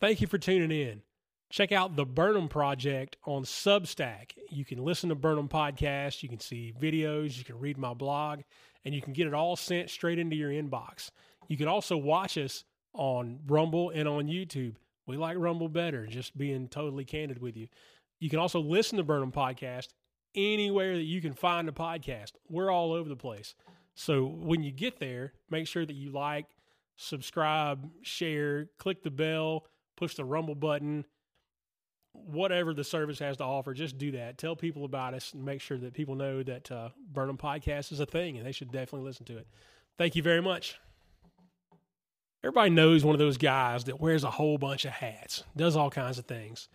Thank you for tuning in. Check out the Burnham Project on Substack. You can listen to Burnham Podcast, you can see videos, you can read my blog, and you can get it all sent straight into your inbox. You can also watch us on Rumble and on YouTube. We like Rumble better, just being totally candid with you. You can also listen to Burnham Podcast anywhere that you can find a podcast. We're all over the place. So when you get there, make sure that you like, subscribe, share, click the bell, push the Rumble button, whatever the service has to offer. Just do that. Tell people about us and make sure that people know that uh, Burnham Podcast is a thing and they should definitely listen to it. Thank you very much. Everybody knows one of those guys that wears a whole bunch of hats, does all kinds of things.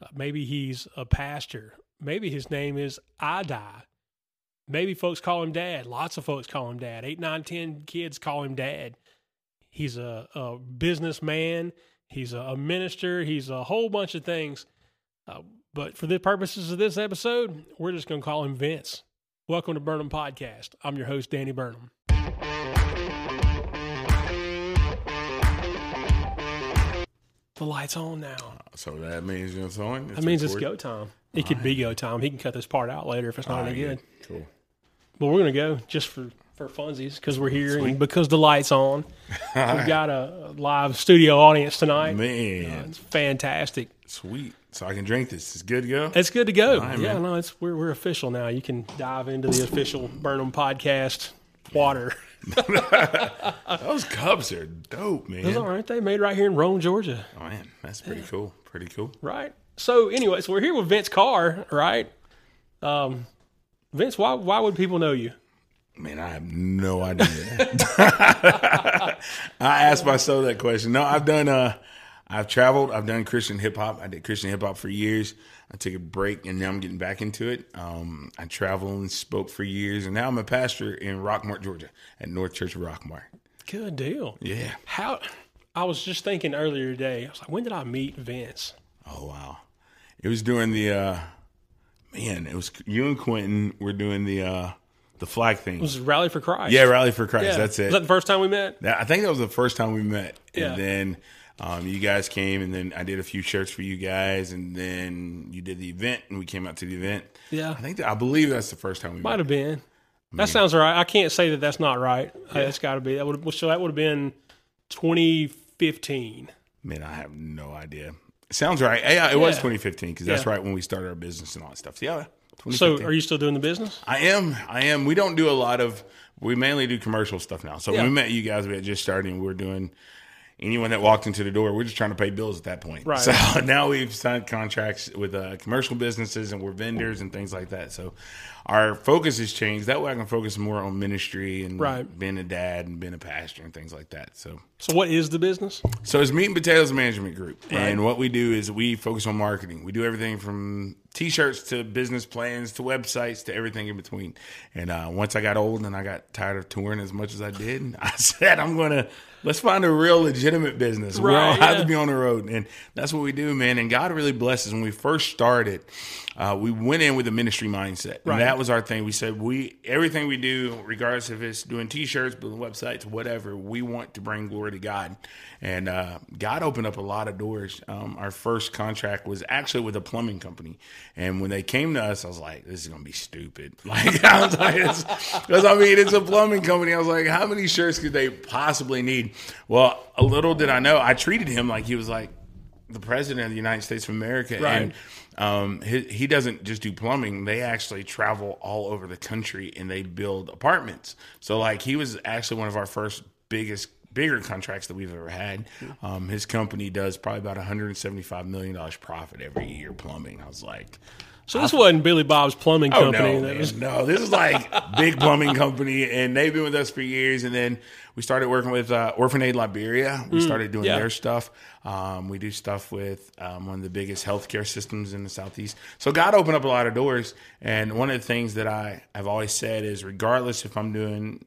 Uh, maybe he's a pastor. Maybe his name is iDie. Maybe folks call him dad. Lots of folks call him dad. Eight, nine, ten kids call him dad. He's a, a businessman. He's a, a, minister. He's a whole bunch of things. Uh, but for the purposes of this episode, we're just going to call him Vince. Welcome to Burnham Podcast. I'm your host, Danny Burnham. The light's on now. So that means you're throwing. That means it's go time. It could be go time. He can cut this part out later if it's not any good. Cool. But we're gonna go just for for funsies because we're here and because the lights on. We've got a live studio audience tonight. Man, It's fantastic. sweet. So I can drink this. It's good to go. It's good to go. right, yeah, man. no, it's we're we're official now. You can dive into the official Burnham podcast water. Those cups are dope, man. Those aren't they made right here in Rome, Georgia? Oh, man, that's pretty cool. Pretty cool. Right. So, anyway, so we're here with Vince Carr, right? Um, Vince, why why would people know you? Man, I have no idea. I asked myself that question. No, I've done. Uh, I've traveled. I've done Christian hip hop. I did Christian hip hop for years. I took a break, and now I'm getting back into it. Um, I traveled and spoke for years, and now I'm a pastor in Rockmart, Georgia, at North Church of Rockmart. Good deal. Yeah. How I was just thinking earlier today. I was like, when did I meet Vince? Oh wow! It was during the uh, man. It was you and Quentin were doing the uh, the flag thing. It was Rally for Christ. yeah, Rally for Christ. Yeah. That's it. Was that the first time we met? I think that was the first time we met, Yeah. and then um, you guys came, and then I did a few shirts for you guys, and then you did the event, and we came out to the event. Yeah. I think that, I believe that's the first time we Might met. have been. That sounds right. I can't say that that's not right. Uh, That's got to be. That would so that would have been 2015. Man, I have no idea. Sounds right. Yeah, it was 2015 because that's Yeah. right when we started our business and all that stuff. So Yeah. So, are you still doing the business? I am. I am. We don't do a lot of. We mainly do commercial stuff now. So Yeah. when we met you guys, we had just started, and we were doing. Anyone that walked into the door, we're just trying to pay bills at that point. Right. So now we've signed contracts with uh, commercial businesses, and we're vendors and things like that. So our focus has changed. That way, I can focus more on ministry and Right. being a dad and being a pastor and things like that. So So, what is the business? so it's Meat and Potatoes Management Group, and what we do is we focus on marketing. We do everything from T-shirts to business plans to websites to everything in between. And uh, once I got old and I got tired of touring as much as I did, I said I'm gonna let's find a real legitimate business. we Right, don't have to be on the road, and that's what we do, man. And God really blesses. When we first started, uh, we went in with a ministry mindset, Right. and that was our thing. We said we everything we do, regardless if it's doing T-shirts, building websites, whatever, we want to bring glory to God. And uh, God opened up a lot of doors. Um, our first contract was actually with a plumbing company, and when they came to us, I was like, "This is gonna be stupid." Like I was like, because I mean, it's a plumbing company. I was like, "How many shirts could they possibly need?" Well, a little did I know, I treated him like he was like the president of the United States of America, Right. and um, he, he doesn't just do plumbing. They actually travel all over the country and they build apartments. So like he was actually one of our first biggest bigger contracts that we've ever had. Um, his company does probably about 175 million dollars profit every year plumbing. I was like, So, this wasn't Billy Bob's Plumbing Oh Company. no, was, no! This is like big plumbing company, and they've been with us for years. And then we started working with uh, Orphan Aid Liberia. We started doing Mm, yeah. their stuff. Um, we do stuff with um, one of the biggest healthcare systems in the southeast. So God opened up a lot of doors. And one of the things that I have always said is, regardless if I'm doing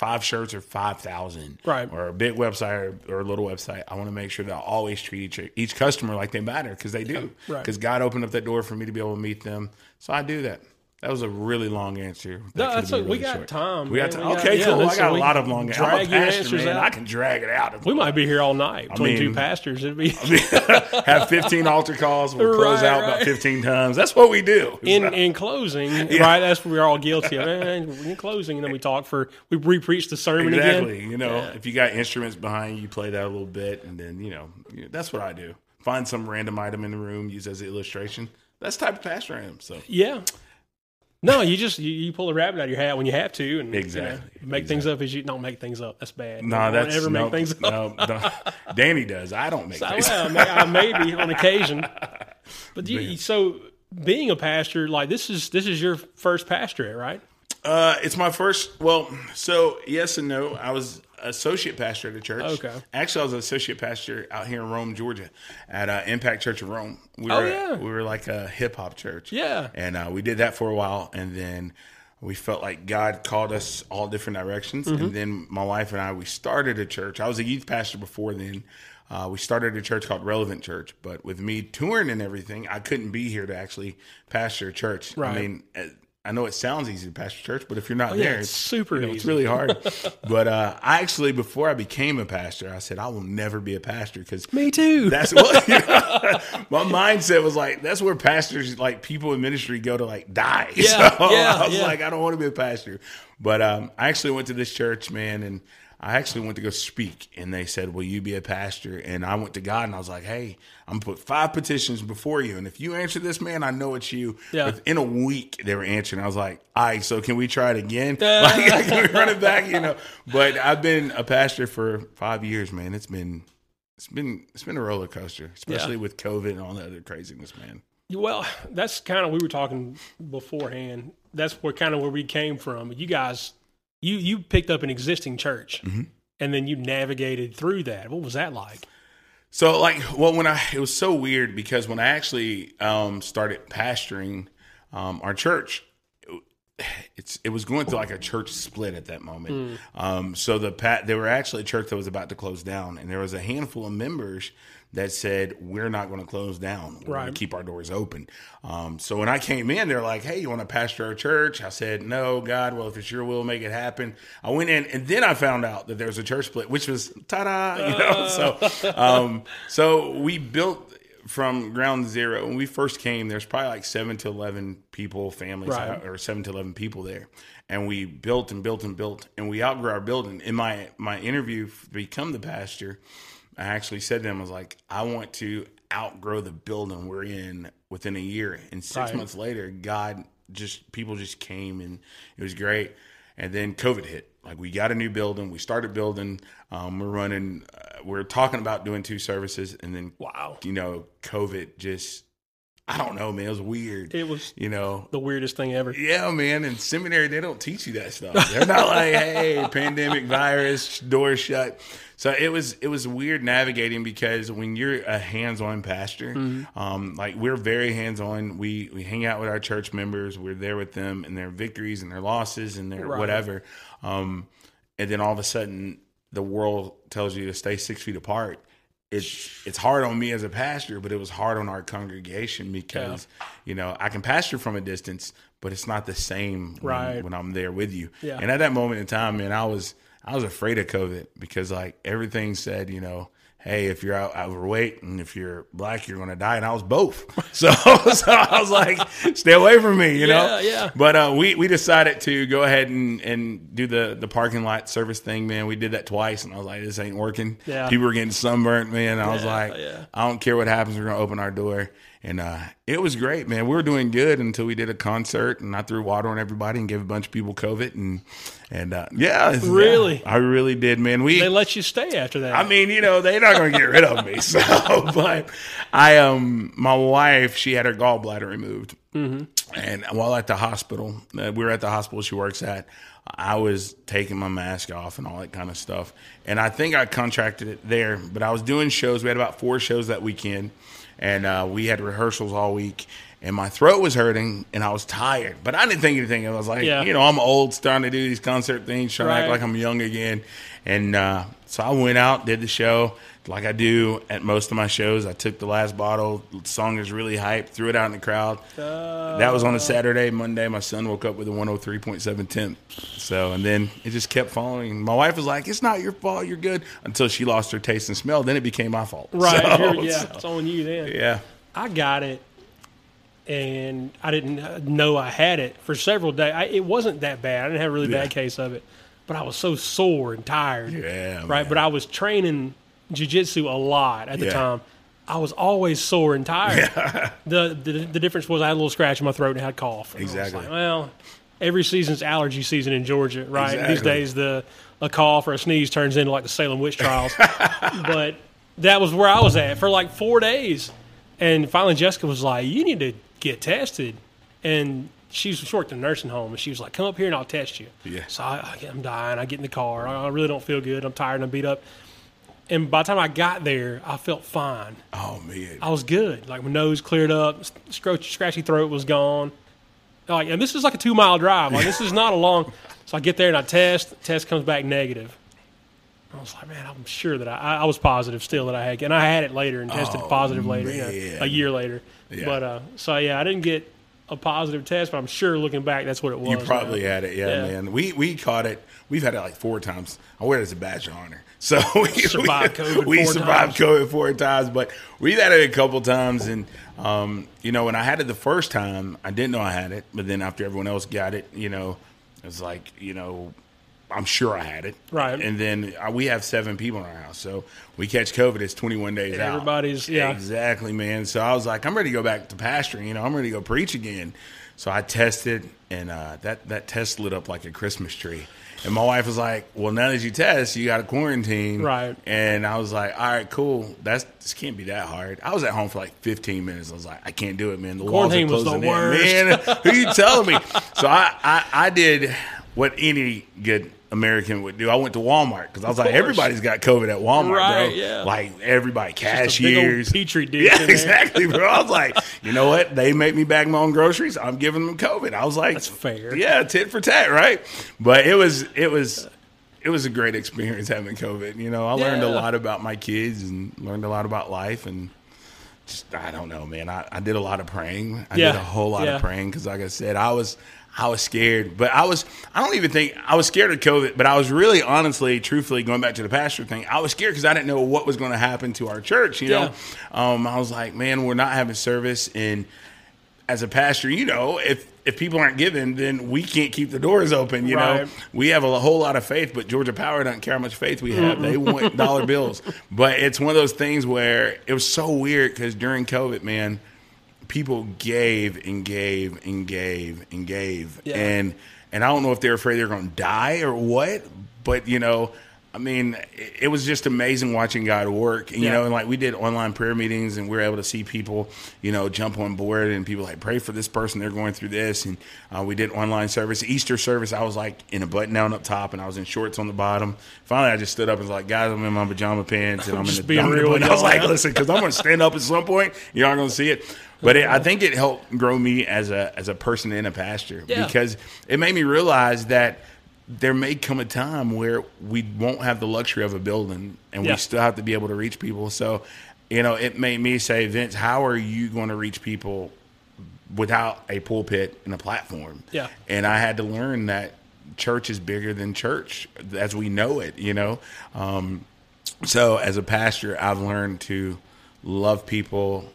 five shirts or five thousand, Right. or a big website or, or a little website, I want to make sure that I always treat each each customer like they matter because they do. right. Because God opened up that door for me to be able to meet them. So I do that. That was a really long answer. That No, that's a- we got short. time, We got time. Got- okay, yeah, cool. I got a lot of long answers. I'm a pastor, answers man. out. I can drag it out. We might be here all night between two mean- pastors. It'd be have 15 altar calls. We'll close Right, out about 15 times. That's what we do. in in closing, right? That's what we're all guilty of. And in closing, and then we talk for we re-preach the sermon exactly. again. You know, Yeah. if you got instruments behind you, you play that a little bit, and then you know that's what I do. Find some random item in the room, use as an illustration. That's the type of pastor I am. So Yeah. No, you just you, you pull a rabbit out of your hat when you have to, and you know, Exactly, make things up as you don't make things up. That's bad. no, Don't that's ever no, make things up. no, no. Danny does. I don't make I, things. well, I maybe on occasion, but you, so being a pastor, like this is this is your first pastorate, right? Uh, it's my first. Well, so yes and no. I was associate pastor at a church. Okay. Actually, I was an associate pastor out here in Rome, Georgia, at uh, Impact Church of Rome. We Oh, were, yeah. We were like a hip hop church. Yeah. And uh, we did that for a while, and then we felt like God called us all different directions. Mm-hmm. And then my wife and I, we started a church. I was a youth pastor before then. Uh, we started a church called Relevant Church, but with me touring and everything, I couldn't be here to actually pastor a church. Right. I mean, uh, I know it sounds easy to pastor church, but if you're not Oh, yeah, there, it's super you know, easy. It's really hard. but uh, I actually, before I became a pastor, I said I will never be a pastor because Me too. that's what you know, my mindset was like. That's where pastors, like people in ministry, go to like die. Yeah, so yeah, I was yeah. like, I don't want to be a pastor. But um, I actually went to this church, man, and I actually went to go speak, and they said, "Will you be a pastor?" And I went to God, and I was like, "Hey, I'm gonna put five petitions before you, and if you answer this, man, I know it's you." Yeah. Within a week, they were answering. I was like, "All right, so can we try it again? like, can we run it back?" You know. But I've been a pastor for five years, man. It's been it's been it's been a roller coaster, especially with COVID and all the other craziness, man. Well, that's kind of we were talking beforehand. That's where kind of where we came from. You guys, you you picked up an existing church, Mm-hmm. and then you navigated through that. What was that like? So like, well, when I it was so weird because when I actually um, started pastoring um, our church, it's it was going through like a church split at that moment. Um, so the pat there were actually a church that was about to close down, and there was a handful of members that said we're not going to close down. We're going to keep our doors open. Um, so when I came in, they're like, "Hey, you want to pastor our church?" I said, "No, God. Well, if it's your will, make it happen." I went in, and then I found out that there was a church split, which was ta-da, you know. So, um, so we built from ground zero. When we first came, there's probably like seven to eleven people, families, Right. or seven to eleven people there, and we built and built and built, and we outgrew our building. In my my interview to become the pastor, I actually said to them, I was like, I want to outgrow the building we're in within a year. And six Right. months later, God just people just came and it was great. And then COVID hit. Like we got a new building, we started building. Um, we're running. Uh, we're talking about doing two services, and then Wow, you know, COVID just. I don't know, man. It was weird. it was You know, the weirdest thing ever. yeah, man. In seminary, they don't teach you that stuff. They're not like, hey, pandemic, virus, door shut. So it was it was weird navigating because when you're a hands-on pastor, Mm-hmm. um, like we're very hands-on. We we hang out with our church members. We're there with them and their victories and their losses and their Right. whatever. Um, and then all of a sudden, the world tells you to stay six feet apart. It's it's hard on me as a pastor, but it was hard on our congregation because you know I can pastor from a distance, but it's not the same when, Right. when I'm there with you. Yeah. And at that moment in time, man, I was I was afraid of COVID because like everything said, you know, hey, if you're out overweight and if you're black, you're going to die, and I was both. So, so I was like, stay away from me, you know. Yeah, yeah. But uh, we we decided to go ahead and, and do the the parking lot service thing, man. We did that twice, and I was like, this ain't working. Yeah. People were getting sunburnt, man. I was like, yeah. I don't care what happens. We're gonna open our door, and uh, it was great, man. We were doing good until we did a concert, and I threw water on everybody and gave a bunch of people COVID, and and uh, yeah, Really? yeah, I really did, man. We They let you stay after that. I mean, you know, they're not going to get rid of me. So, but I, um, my wife, she had her gallbladder removed, mm-hmm. and while at the hospital, uh, we were at the hospital she works at. I was taking my mask off and all that kind of stuff, and I think I contracted it there. But I was doing shows. We had about four shows that weekend, and uh, we had rehearsals all week. And my throat was hurting, and I was tired. But I didn't think anything. I was like, Yeah. you know, I'm old, starting to do these concert things, trying to act like I'm young again. And uh, so I went out, did the show, like I do at most of my shows. I took the last bottle. The song is really hyped. Threw it out in the crowd. that was on a uh. Saturday. Monday, my son woke up with a 103.7 temp. So, and then it just kept following. My wife was like, "It's not your fault. You're good." Until she lost her taste and smell. Then it became my fault. Right. So, yeah. so, It's on you then. yeah. I got it, and I didn't know I had it for several days. I, it wasn't that bad. I didn't have a really Yeah. bad case of it, but I was so sore and tired. Yeah, Right. man. But I was training jujitsu a lot at the Yeah. time. I was always sore and tired. The, the the difference was I had a little scratch in my throat and I had a cough. And Exactly. like, well, every season's allergy season in Georgia, right? These days, the a cough or a sneeze turns into like the Salem witch trials. but that was where I was at for like four days, and finally Jessica was like, "You need to get tested," and she was she worked in a nursing home, and she was like, "Come up here and I'll test you." Yeah. So I, I'm dying. I get in the car. I, I really don't feel good. I'm tired and I'm beat up. And by the time I got there, I felt fine. Oh man. I was good. Like my nose cleared up, scratchy, scratchy throat was gone. Like, and this is like a two mile drive. Like this is not a long. So I get there and I test. Test comes back negative. I was like, man, I'm sure that I, I I was positive still that I had, and I had it later and tested Oh, positive later, you know, a year later. Yeah. But uh, so yeah, I didn't get a positive test, but I'm sure looking back, that's what it was. You probably man. had it, yeah, Yeah. man. We we caught it. We've had it like four times. I wear it as a badge of honor. So we Survived we, COVID we four survived times. COVID four times, but we've had it a couple times. And um, you know, when I had it the first time, I didn't know I had it. But then after everyone else got it, you know, it was like you know. I'm sure I had it, Right. And then uh, we have seven people in our house, so we catch COVID. It's 21 days out. Everybody's- yeah. exactly, man. So I was like, I'm ready to go back to pastoring. You know, I'm ready to go preach again. So I tested, and uh, that that test lit up like a Christmas tree. And my wife was like, "Well, now that you test, you got to quarantine." Right. And I was like, "All right, cool. That's this can't be that hard." I was at home for like 15 minutes. I was like, "I can't do it, man. The walls are Quarantine was the in, worst. man. Who you telling me?" So I, I I did what any good American would do. I went to Walmart because I was like. "Everybody's got COVID at Walmart, Right, bro. yeah. Like everybody, Just a big cashiers, petri dish. yeah, exactly, bro. I was like, you know what? They make me bag my own groceries. I'm giving them COVID. I was like, That's fair. Yeah, tit for tat, right? But it was, it was, it was a great experience having COVID. You know, I learned a lot about my kids and learned a lot about life and. Just, I don't know, man. I, I did a lot of praying. I Yeah, did a whole lot yeah. of praying because, like I said, I was I was scared, but I was I don't even think I was scared of COVID, but I was really honestly, truthfully, going back to the pastor thing, I was scared because I didn't know what was going to happen to our church. You know, um, I was like, man, we're not having service, and as a pastor, you know, if if people aren't giving, then we can't keep the doors open. You know, we have a whole lot of faith, but Georgia Power doesn't care how much faith we have. They want dollar bills. But it's one of those things where it was so weird because during COVID, man, people gave and gave and gave and gave, Yeah. and and I don't know if they're afraid they're going to die or what, but you know. I mean, it- it was just amazing watching God work. And, you know, and like we did online prayer meetings and we were able to see people, you know, jump on board and people like pray for this person. They're going through this. And uh, we did online service. Easter service, I was like in a button down up top and I was in shorts on the bottom. Finally, I just stood up and was like, guys, I'm in my pajama pants and I'm in Just the, being I'm in the real with button. I was like, listen, because I'm going to stand up at some point. You're not going to see it. But it, I think it helped grow me as a as a person in a pasture Yeah. because it made me realize that there may come a time where we won't have the luxury of a building and Yeah. we still have to be able to reach people. So, you know, it made me say, Vince, how are you going to reach people without a pulpit and a platform? Yeah. And I had to learn that church is bigger than church as we know it, you know? Um, so as a pastor, I've learned to love people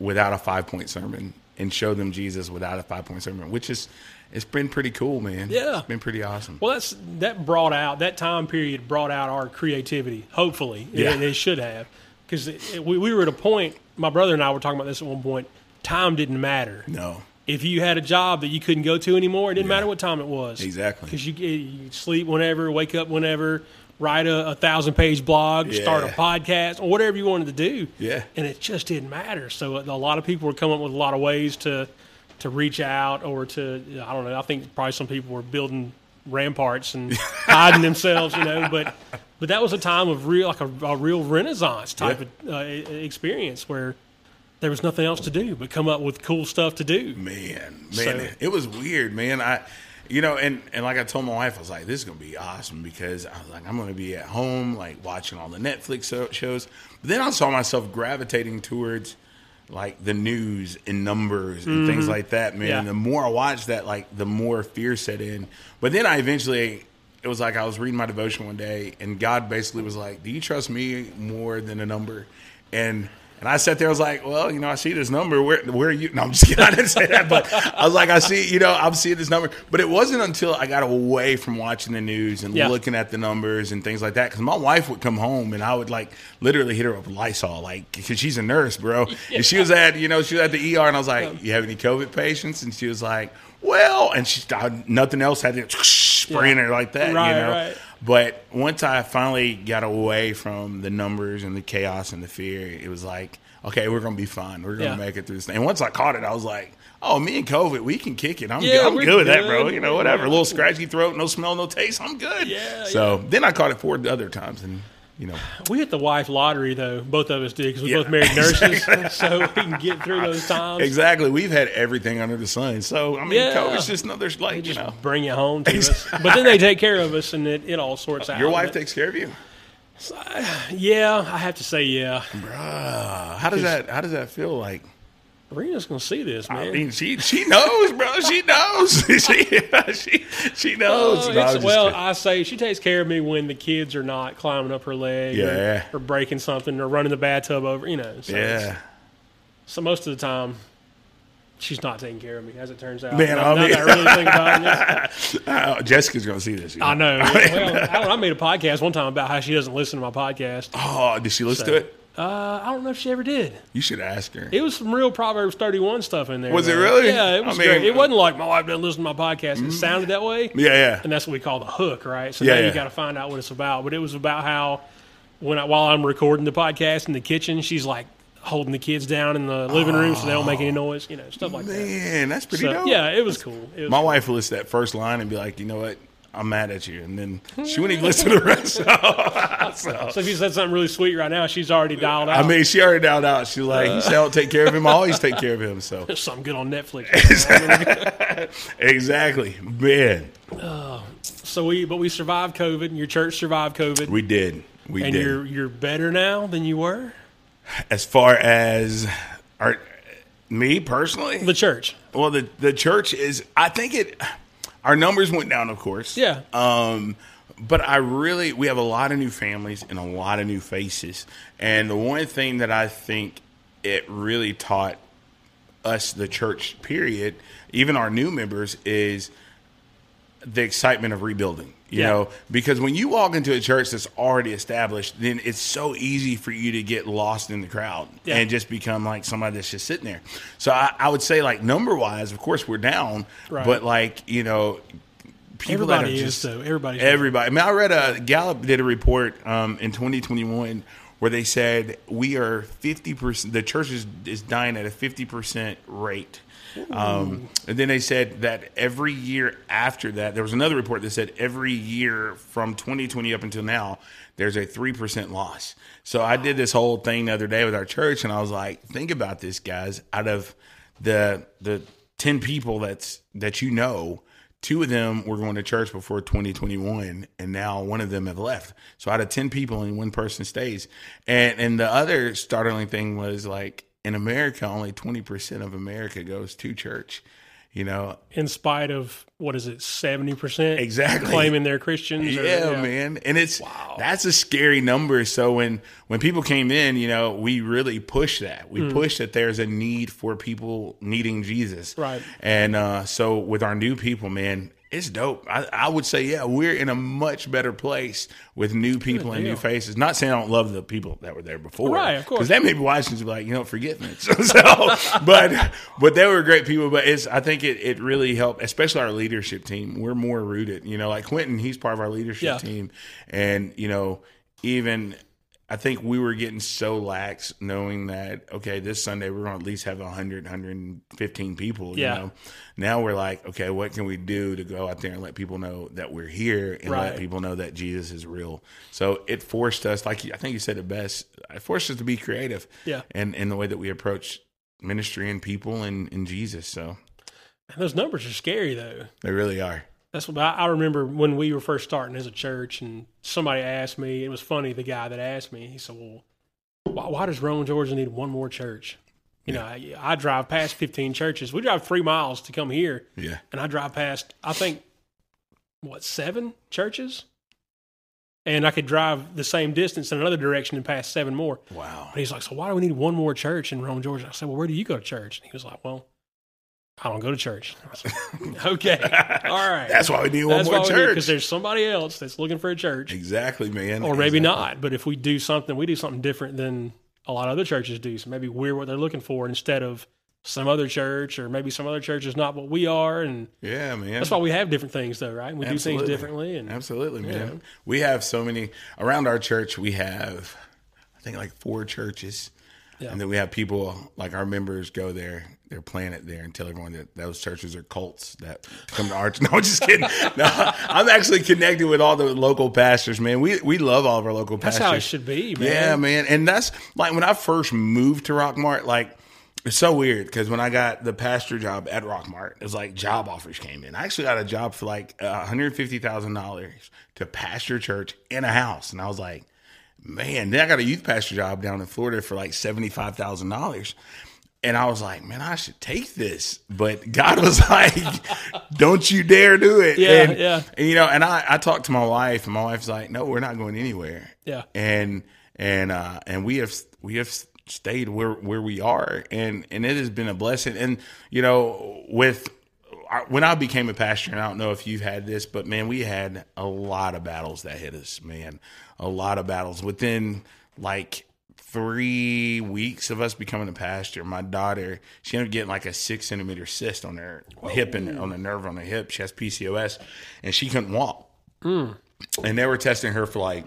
without a five point sermon and show them Jesus without a five point sermon, which is, it's been pretty cool, man. Yeah. It's been pretty awesome. Well, that's that brought out that time period brought out our creativity. Hopefully, Yeah. and it should have, because we, we were at a point. My brother and I were talking about this at one point. Time didn't matter. no. If you had a job that you couldn't go to anymore, it didn't matter what time it was. Exactly. Because you, eh, you sleep whenever, wake up whenever, write a, a thousand page blog, start a podcast, or whatever you wanted to do. Yeah. And it just didn't matter. So a lot of people were coming up with a lot of ways to to reach out or to I don't know. I think probably some people were building ramparts and hiding themselves, you know. But but that was a time of real like a, a real renaissance type Yeah. of uh, experience where there was nothing else to do but come up with cool stuff to do. Man, man, So- it was weird, man. I You know, and, and like I told my wife, I was like, this is going to be awesome because I was like, I'm going to be at home, like watching all the Netflix shows. But then I saw myself gravitating towards like the news and numbers and things like that, man. Mm-hmm. Yeah. And the more I watched that, like the more fear set in. But then I eventually, it was like I was reading my devotion one day, and God basically was like, "Do you trust me more than a number?" And and I sat there, I was like, "Well, you know, I see this number. Where where are you?" No, I'm just kidding. I didn't say that, but I was like, "I see, you know, I'm seeing this number." But it wasn't until I got away from watching the news and Yeah. looking at the numbers and things like that, because my wife would come home and I would like literally hit her up with Lysol, like because she's a nurse, bro. And she was at, you know, she was at the ER, and I was like, "You have any COVID patients?" And she was like, "Well," and she I, nothing else had to spraying her like that, Right, you know. right. But once I finally got away from the numbers and the chaos and the fear, it was like, okay, we're gonna be fine. We're gonna Yeah. make it through this thing. And once I caught it, I was like, oh, me and COVID, we can kick it. I'm Yeah, good. I'm good with that, bro. You know, whatever. A little scratchy throat, no smell, no taste. I'm good. Yeah, So then I caught it four other times, and you know, We hit the wife lottery though. Both of us did because we Yeah. both married nurses, so we can get through those times. exactly. We've had everything under the sun. So I mean, Yeah. COVID's just another like you Just know. bring it home to us. But then they take care of us, and it, it all sorts out. Your wife takes care of you. yeah, I have to say, yeah. Uh, how does that? How does that feel like? Rena's gonna see this, man. I mean, she she knows, bro. She knows. she she she knows. Oh, No, it's- just well, kidding. I say she takes care of me when the kids are not climbing up her leg, Yeah. or, or breaking something, or running the bathtub over. You know, so yeah. So most of the time, she's not taking care of me, as it turns out. Man, now, I now mean- that I really think about it, Uh, Jessica's gonna see this. you I know. well, I, don't know, I made a podcast one time about how she doesn't listen to my podcast. Oh, did she listen So- to it? Uh, I don't know if she ever did. You should ask her. It was some real Proverbs 31 stuff in there. Was it really? Yeah, it I was mean, uh, great. It wasn't like my wife doesn't listen to my podcast. It sounded that way. yeah, yeah. and that's what we call the hook, right? So Yeah, now yeah. you got to find out what it's about. But it was about how when I, while I'm recording the podcast in the kitchen, she's like holding the kids down in the living room so they don't make any noise, you know, stuff like that. Man, that's pretty So dope. yeah, it was cool. It was My wife will list that first line and be like, you know what? I'm mad at you, and then she wouldn't even listen to the rest. so, so if you said something really sweet right now, she's already dialed out. I mean, she already dialed out. She's like, he said, "I'll take care of him. I always take care of him." So There's something good on Netflix. exactly, man. Oh, so we, but we survived COVID. And your church survived COVID, We did. We and did. you're you're better now than you were. as far as our me personally, The church, well, the the church is. I think it. Our numbers went down, of course. Yeah. Um, but I really, we have a lot of new families and a lot of new faces. And the one thing that I think it really taught us, the church, period, even our new members, is the excitement of rebuilding. You Yeah. know, because when you walk into a church that's already established, then it's so easy for you to get lost in the crowd Yeah. and just become like somebody that's just sitting there. So I, I would say, like number wise, of course we're down, Right. but like you know, people that everybody are is just though. Everybody's everybody. I mean, I read a Gallup did a report um, in 2021 where they said we are 50 percent. The church is, is dying at a 50 percent rate. Um, and then they said that every year after that, there was another report that said every year from 2020 up until now, there's a 3% loss. So I did this whole thing the other day with our church, and I was like, think about this, guys. Out of the the 10 people that's that you know, two of them were going to church before 2021 and now one of them have left so out of 10 people only one person stays and and the other startling thing was like in america only 20% of america goes to church you know in spite of what is it, seventy percent Exactly. claiming they're Christians. or- yeah, man and it's wow. that's a scary number so when when people came in you know we really push that we push that there's a need for people needing jesus Right. and uh so with our new people man it's dope. I, I would say, yeah, we're in a much better place with new people and new faces. Not saying I don't love the people that were there before, Right, of course. Because that may be be like, you know, forgive me. So, so, but but they were great people. But it's I think it, it really helped, especially our leadership team. We're more rooted. You know, like Quentin, he's part of our leadership Yeah. team, and you know, even I think we were getting so lax knowing that okay, this Sunday we're going to at least have 100, 115 people. You Yeah. know, now we're like, okay, what can we do to go out there and let people know that we're here and Right. let people know that Jesus is real? So it forced us, like I think you said it best, it forced us to be creative. Yeah. and in the way that we approach ministry and people and, and Jesus. So Those numbers are scary though. they really are. That's what I, I remember when we were first starting as a church, and somebody asked me. It was funny. The guy that asked me, he said, "Well, why, why does Rome, Georgia, need one more church?" You know, I, I drive past 15 churches. We drive three miles to come here, Yeah. and I drive past, I think, what seven churches, and I could drive the same distance in another direction and pass seven more. Wow. But he's like, so why do we need one more church in Rome, Georgia? I said, well, where do you go to church? And he was like, well, I don't go to church. Like, okay, all right. That's why we need one That's more why church. because there's somebody else that's looking for a church, exactly, man. or maybe Exactly. not. But if we do something, we do something different than a lot of other churches do. So maybe we're what they're looking for instead of some other church, or maybe some other church is not what we are, and Yeah, man. that's why we have different things, though, right? We do things differently, and Absolutely, man. We have so many around our church. We have, I think, like four churches, Yeah. and then we have people like our members go there, they're planet there, and tell everyone that those churches are cults that come to our. No, I'm just kidding. No, I'm actually connected with all the local pastors, man. We we love all of our local that's pastors. That's how it should be, man. Yeah, man. And that's like when I first moved to Rockmart, like it's so weird because when I got the pastor job at Rockmart, it was like job offers came in. I actually got a job for like uh, $150,000 to pastor church in a house. And I was like, man, then I got a youth pastor job down in Florida for like $75,000. And I was like, man, I should take this. But God was like, don't you dare do it. Yeah, and, yeah. And, you know, and I, I talked to my wife, and my wife's like, no, we're not going anywhere Yeah. and and uh and we have we have stayed where where we are and and it has been a blessing and you know with I- when I became a pastor, and I don't know if you've had this, but man, we had a lot of battles that hit us, man. A lot of battles within like three weeks of us becoming a pastor. My daughter, she ended up getting like a six centimeter cyst on her hip and on the nerve on the hip. She has PCOS, and she couldn't walk. Hmm. And they were testing her for like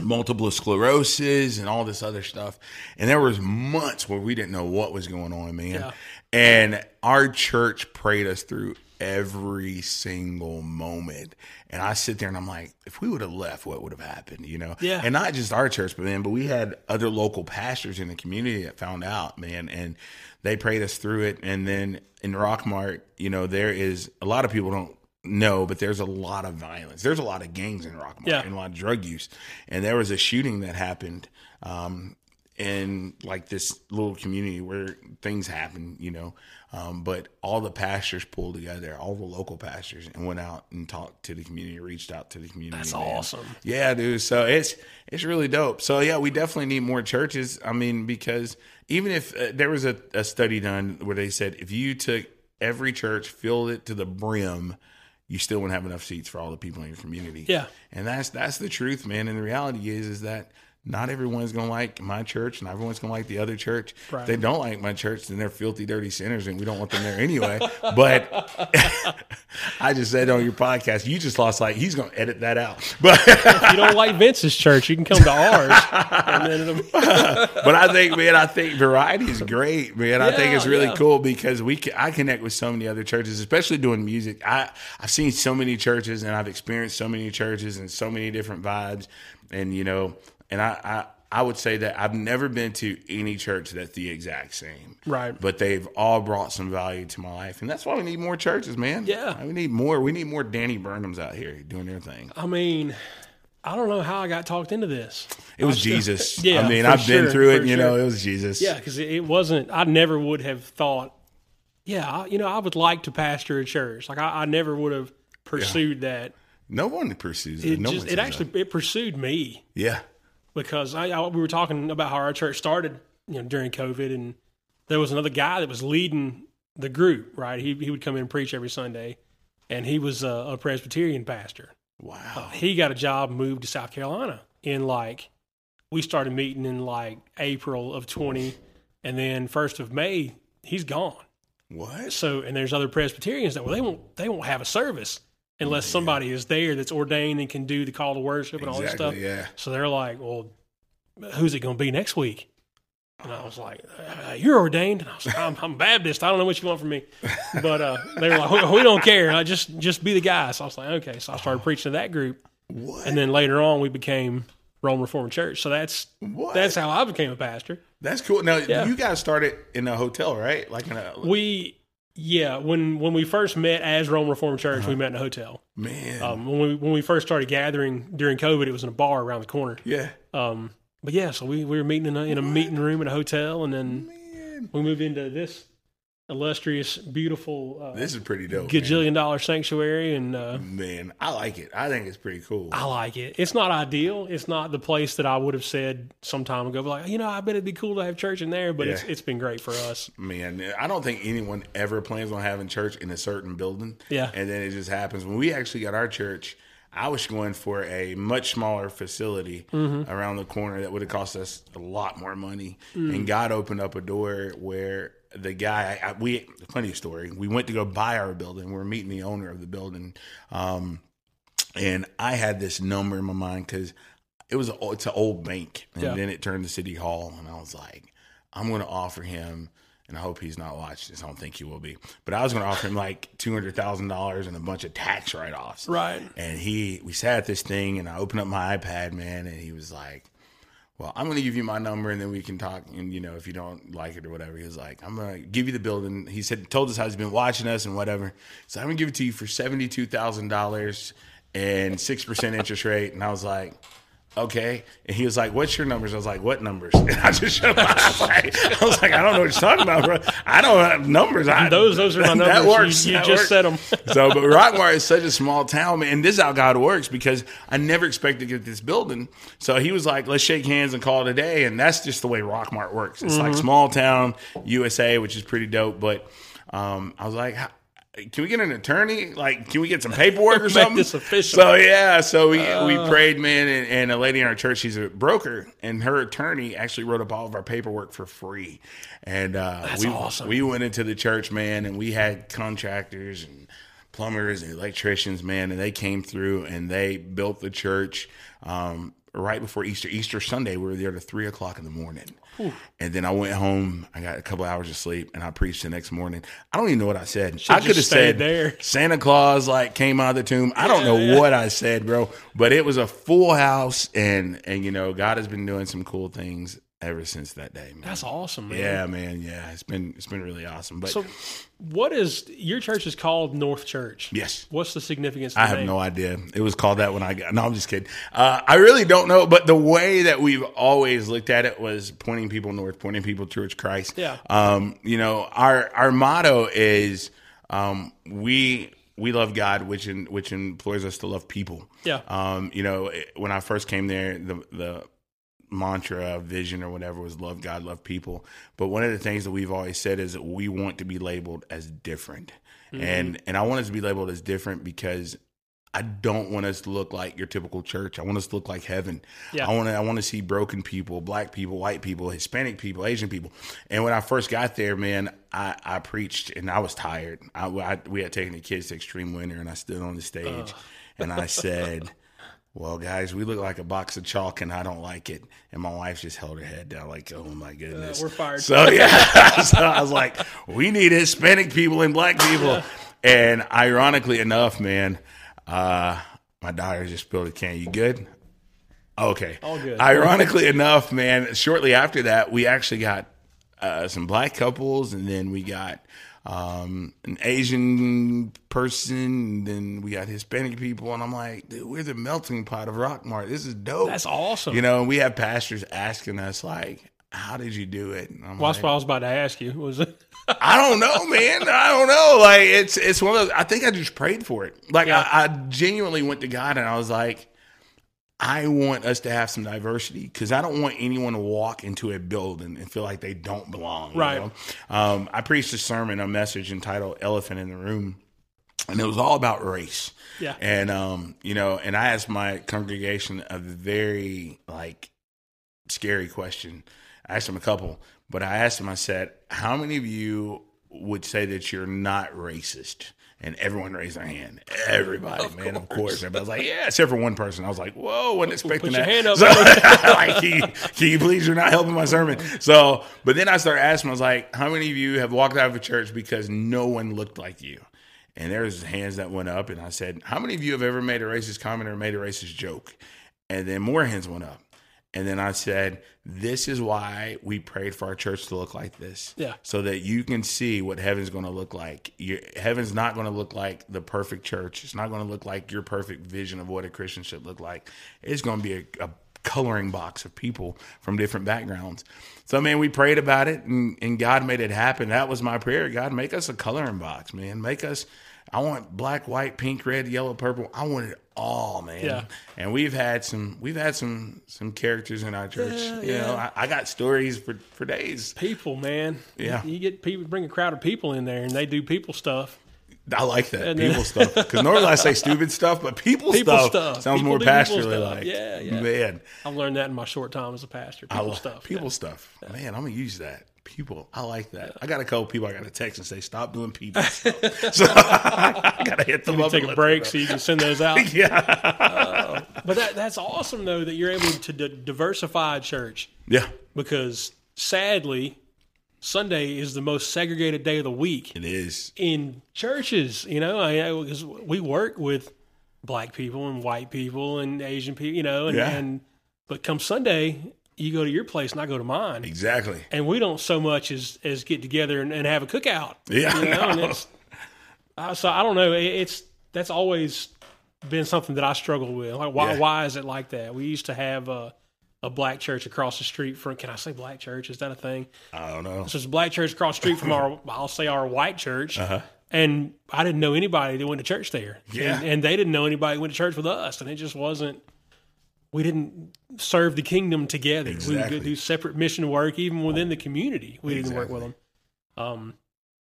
multiple sclerosis and all this other stuff. And there was months where we didn't know what was going on, man. Yeah. And our church prayed us through every single moment. And I sit there and I'm like, if we would have left, what would have happened? You know? Yeah. And not just our church, but man, but we had other local pastors in the community that found out, man, and they prayed us through it. And then in Rockmart, you know, there is a lot of people don't know, but there's a lot of violence. There's a lot of gangs in Rockmart Yeah. and a lot of drug use. And there was a shooting that happened um, in like this little community where things happen, you know. Um, but all the pastors pulled together, all the local pastors, and went out and talked to the community, reached out to the community. That's man. awesome. Yeah, dude. So it's it's really dope. So yeah, we definitely need more churches. I mean, because even if uh, there was a, a study done where they said if you took every church, filled it to the brim, you still wouldn't have enough seats for all the people in your community. Yeah. and that's that's the truth, man. And the reality is is that not everyone's gonna like my church, and everyone's gonna like the other church. Right. If they don't like my church, then they're filthy, dirty sinners, and we don't want them there anyway. but I just said on your podcast, you just lost like he's gonna edit that out. But If you don't like Vince's church, you can come to ours. and then but I think, man, I think variety is great, man. I think it's really yeah. cool because we can, I connect with so many other churches, especially doing music. I I've seen so many churches and I've experienced so many churches and so many different vibes, and you know, and I I. I would say that I've never been to any church that's the exact same. Right. But they've all brought some value to my life. And that's why we need more churches, man. Yeah. We need more. We need more Danny Burnhams out here doing their thing. I mean, I don't know how I got talked into this. It was still- Jesus. Yeah, I mean, I've been through it, you know, it was Jesus. Yeah, because it wasn't. I never would have thought. Yeah, I- you know, I would like to pastor a church. Like I, I never would have pursued that. No one pursues it. It no just it actually that. it pursued me Yeah. Because I, I we were talking about how our church started, you know, during COVID, and there was another guy that was leading the group. Right, he he would come in and preach every Sunday, and he was a, a Presbyterian pastor. Wow. Uh, he got a job moved to South Carolina in like we started meeting in like April of 20 and then 1st of May he's gone. What? So and there's other Presbyterians that well they won't they won't have a service unless somebody is there that's ordained and can do the call to worship and all this stuff. Yeah. So they're like, "Well, who's it going to be next week?" And I was like, uh, "You're ordained." And I was like, I'm, "I'm Baptist. I don't know what you want from me." But uh, they were like, "We- "We don't care. I just just be the guy." So I was like, "Okay." So I started preaching to that group, What? and then later on, we became Rome Reformed Church. So that's what? that's how I became a pastor. That's cool. Now Yeah. you guys started in a hotel, right? Like in a We Yeah, when when we first met as Rome Reformed Church, we met in a hotel. Man, Um, when we when we first started gathering during COVID, it was in a bar around the corner. yeah. Um, but yeah, so we, we were meeting in a, in a meeting room at a hotel, and then Man, we moved into this illustrious, beautiful, uh, this is pretty dope. man. gajillion dollar sanctuary, and uh, Man, I like it. I think it's pretty cool. I like it. It's not ideal. It's not the place that I would have said some time ago. But like, you know, I bet it'd be cool to have church in there. But it's it's been great for us. Man, I don't think anyone ever plans on having church in a certain building. Yeah. And then it just happens. When we actually got our church, I was going for a much smaller facility Mm-hmm. around the corner that would have cost us a lot more money. Mm. And God opened up a door where the guy, I, we, funny story, we went to go buy our building. We're meeting the owner of the building. Um, and I had this number in my mind because it was a, it's an old bank, and Yeah. then it turned to City Hall, and I was like, I'm going to offer him, and I hope he's not watching this. I don't think he will be, but I was going to offer him like two hundred thousand dollars and a bunch of tax write offs. Right. And he, we sat at this thing, and I opened up my iPad, man, and he was like, "Well, I'm going to give you my number, and then we can talk. And you know, if you don't like it or whatever, he was like, I'm going to give you the building. He said, told us how he's been watching us and whatever. So I'm going to give it to you for seventy two thousand dollars and six percent interest rate. And I was like. Okay, and he was like, "What's your numbers?" I was like, "What numbers?" And I just shut my mouth. I was like, "I don't know what you're talking about, bro. I don't have numbers. I, Those those are my numbers. That works. You, you That just works. said them. so, but Rockmart is such a small town, man. And this is how God works because I never expected to get this building. So he was like, let's shake hands and call it a day. And that's just the way Rockmart works. It's Mm-hmm. like small town USA, which is pretty dope. But um, I was like, "How- can we get an attorney? Like, can we get some paperwork or Make something? this official. Uh. So yeah, so we we prayed, man, and, and a lady in our church, she's a broker, and her attorney actually wrote up all of our paperwork for free. And uh, That's we awesome. we went into the church, man, and we had contractors and plumbers and electricians, man, and they came through and they built the church um, right before Easter. Easter Sunday, we were there to three o'clock in the morning. And then I went home. I got a couple hours of sleep, and I preached the next morning. I don't even know what I said. I could have said there. Santa Claus like came out of the tomb. I don't know what I said, bro, but it was a full house, and and you know God has been doing some cool things ever since that day. Man. That's awesome, man. Yeah, man. Yeah, it's been it's been really awesome. But So, what is your church is called North Church? yes, What's the significance? Of I have name? no idea. It was called that when I got. No, I'm just kidding. Uh, I really don't know. But the way that we've always looked at it was pointing people north, pointing people towards Christ. Yeah. Um, you know, our our motto is um, we we love God, which in, which employs us to love people. Yeah. Um, you know, when I first came there, the the mantra, uh, vision, or whatever was love God, love people. But one of the things that we've always said is that we want to be labeled as different, mm-hmm. and and I want us to be labeled as different because I don't want us to look like your typical church. I want us to look like heaven. Yeah. I want to I want to see broken people, black people, white people, Hispanic people, Asian people. And when I first got there, man, I, I preached and I was tired. I, I- we had taken the kids to Extreme Winter, and I stood on the stage and I said. Well, guys, we look like a box of chalk, and I don't like it. And my wife just held her head down, like, "Oh my goodness, we're fired. So yeah, so I was like, "We need Hispanic people and black people." And ironically enough, man, uh, my daughter just spilled a can. You good? Okay. All good. Ironically enough, man, shortly after that, we actually got uh, some black couples, and then we got um, an Asian person, and then we got Hispanic people, and I'm like, dude, we're the melting pot of Rockmart. This is dope. That's awesome. You know, and we have pastors asking us like, "How did you do it?" Well, that's like, what I was about to ask you. Was it? I don't know, man. I don't know. Like it's it's one of those. I think I just prayed for it. Like Yeah. I, I genuinely went to God and I was like, I want us to have some diversity because I don't want anyone to walk into a building and feel like they don't belong. you Right. know? Um, I preached a sermon, a message entitled "Elephant in the Room," and it was all about race. Yeah. And um, you know, and I asked my congregation a very like scary question. I asked them a couple, but I asked them, I said, How many of you would say that you're not racist? And everyone raised their hand. Everybody, man, of course. Everybody was like, Yeah, except for one person. I was like, Whoa, wasn't expecting Put your that. hand up. So, like, can you, can you please? You're not helping my sermon. So, but then I started asking, I was like, How many of you have walked out of a church because no one looked like you? And there was hands that went up, and I said, "How many of you have ever made a racist comment or made a racist joke?" And then more hands went up, And then I said, This is why we prayed for our church to look like this. Yeah. So that you can see what heaven's going to look like. Your, heaven's not going to look like the perfect church. It's not going to look like your perfect vision of what a Christian should look like. It's going to be a, a coloring box of people from different backgrounds. So, man, we prayed about it and, and God made it happen. That was my prayer. God, make us a coloring box, man. Make us. I want black, white, pink, red, yellow, purple. I want it all, man. Yeah. And we've had some, we've had some, some characters in our church. Yeah, you know. I, I got stories for for days. People, man. Yeah. You, you get people, bring a crowd of people in there and they do people stuff. I like that And then- people stuff because normally I say stupid stuff, but people, People stuff, stuff. sounds People more pastorally like. Yeah, yeah. man. I've learned that in my short time as a pastor. I People love stuff. People stuff. Man, I'm gonna use that. People, I like that. I got a couple people I got to text and say, "Stop doing people." so I gotta hit them You up. take a break so you can send those out. Yeah, um, But that, that's awesome, though, that you're able to d- diversify a church yeah, because sadly, Sunday is the most segregated day of the week it is. in churches. You know, I, because we work with black people and white people and Asian people, you know, and, Yeah. and but come Sunday, you go to your place and I go to mine. Exactly. and we don't so much as as get together and, and have a cookout. Yeah, you know, it's, uh, so I don't know. It, it's that's always been something that I struggle with. Like, why Yeah. why is it like that? We used to have a a black church across the street from. Can I say black church? Is that a thing? I don't know. So it's a black church across the street from our. I'll say our white church. Uh-huh. And I didn't know anybody that went to church there. Yeah. And, and they didn't know anybody that went to church with us. And it just wasn't, we didn't serve the kingdom together. We Exactly. would do separate mission work, even within the community. We didn't work with them. Um,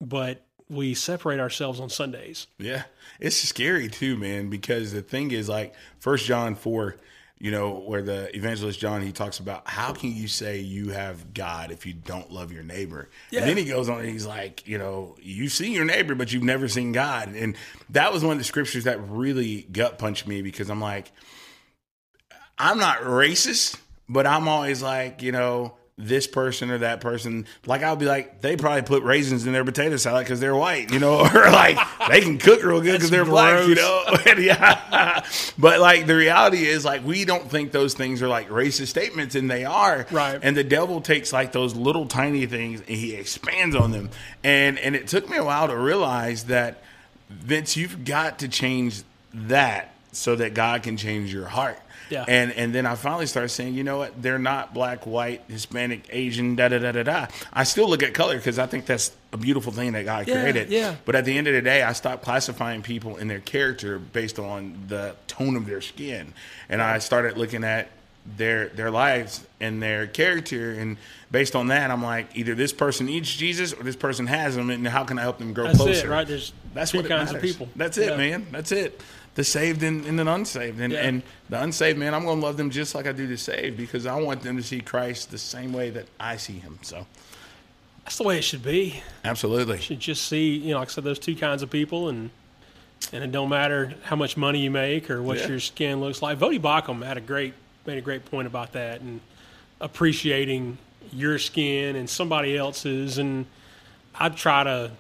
but we separate ourselves on Sundays. Yeah, it's scary too, man. Because the thing is, like First John four, you know, where the evangelist John he talks about how can you say you have God if you don't love your neighbor? Yeah. And then he goes on, and he's like, you know, you've seen your neighbor, but you've never seen God. And that was one of the scriptures that really gut punched me because I'm like, I'm not racist, but I'm always like, you know, this person or that person. Like I'll be like, they probably put raisins in their potato salad because they're white, you know, or like they can cook real good because they're black, you know. Yeah, but like the reality is, like we don't think those things are like racist statements, and they are. Right. And the devil takes like those little tiny things and he expands on them. And and it took me a while to realize that Vince, you've got to change that so that God can change your heart. Yeah. And and then I finally started saying, you know what? They're not black, white, Hispanic, Asian, da da da da da. I still look at color because I think that's a beautiful thing that God Yeah, created. yeah. But at the end of the day, I stopped classifying people in their character based on the tone of their skin, and I started looking at their their lives and their character and based on that i'm like either this person needs jesus or this person has them and how can i help them grow That's closer it, right? There's that's what it kinds of people. That's it, Yeah. man. That's it. The saved and, and the unsaved, and Yeah. and the unsaved, man. I'm going to love them just like I do the saved because I want them to see Christ the same way that I see Him. So, That's the way it should be. absolutely, You should just see, you know, like I said, those two kinds of people, and and it don't matter how much money you make or what Yeah. your skin looks like. Voddie Baucham had a great made a great point about that and appreciating your skin and somebody else's, and I try to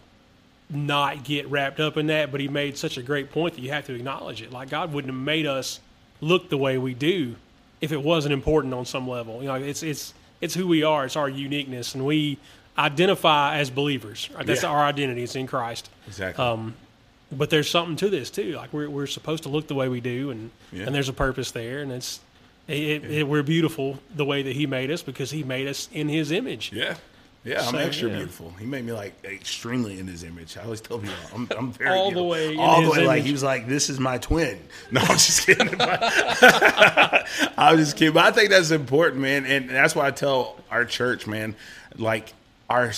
not get wrapped up in that, but he made such a great point that you have to acknowledge it. Like God wouldn't have made us look the way we do if it wasn't important on some level. You know, it's it's it's who we are. It's our uniqueness, and we identify as believers. Right? That's Yeah. our identity. It's in Christ. exactly. Um, but there's something to this too. Like we're we're supposed to look the way we do, and Yeah. and there's a purpose there, and it's. It, it, we're beautiful the way that he made us because he made us in his image. yeah, yeah. I'm extra yeah. beautiful. He made me like extremely in His image. I always tell people I'm, I'm very All the way in all the his way. Like he was like, "This is my twin." No, I'm just kidding. I'm just kidding. But I think that's important, man, and that's why I tell our church, man, like our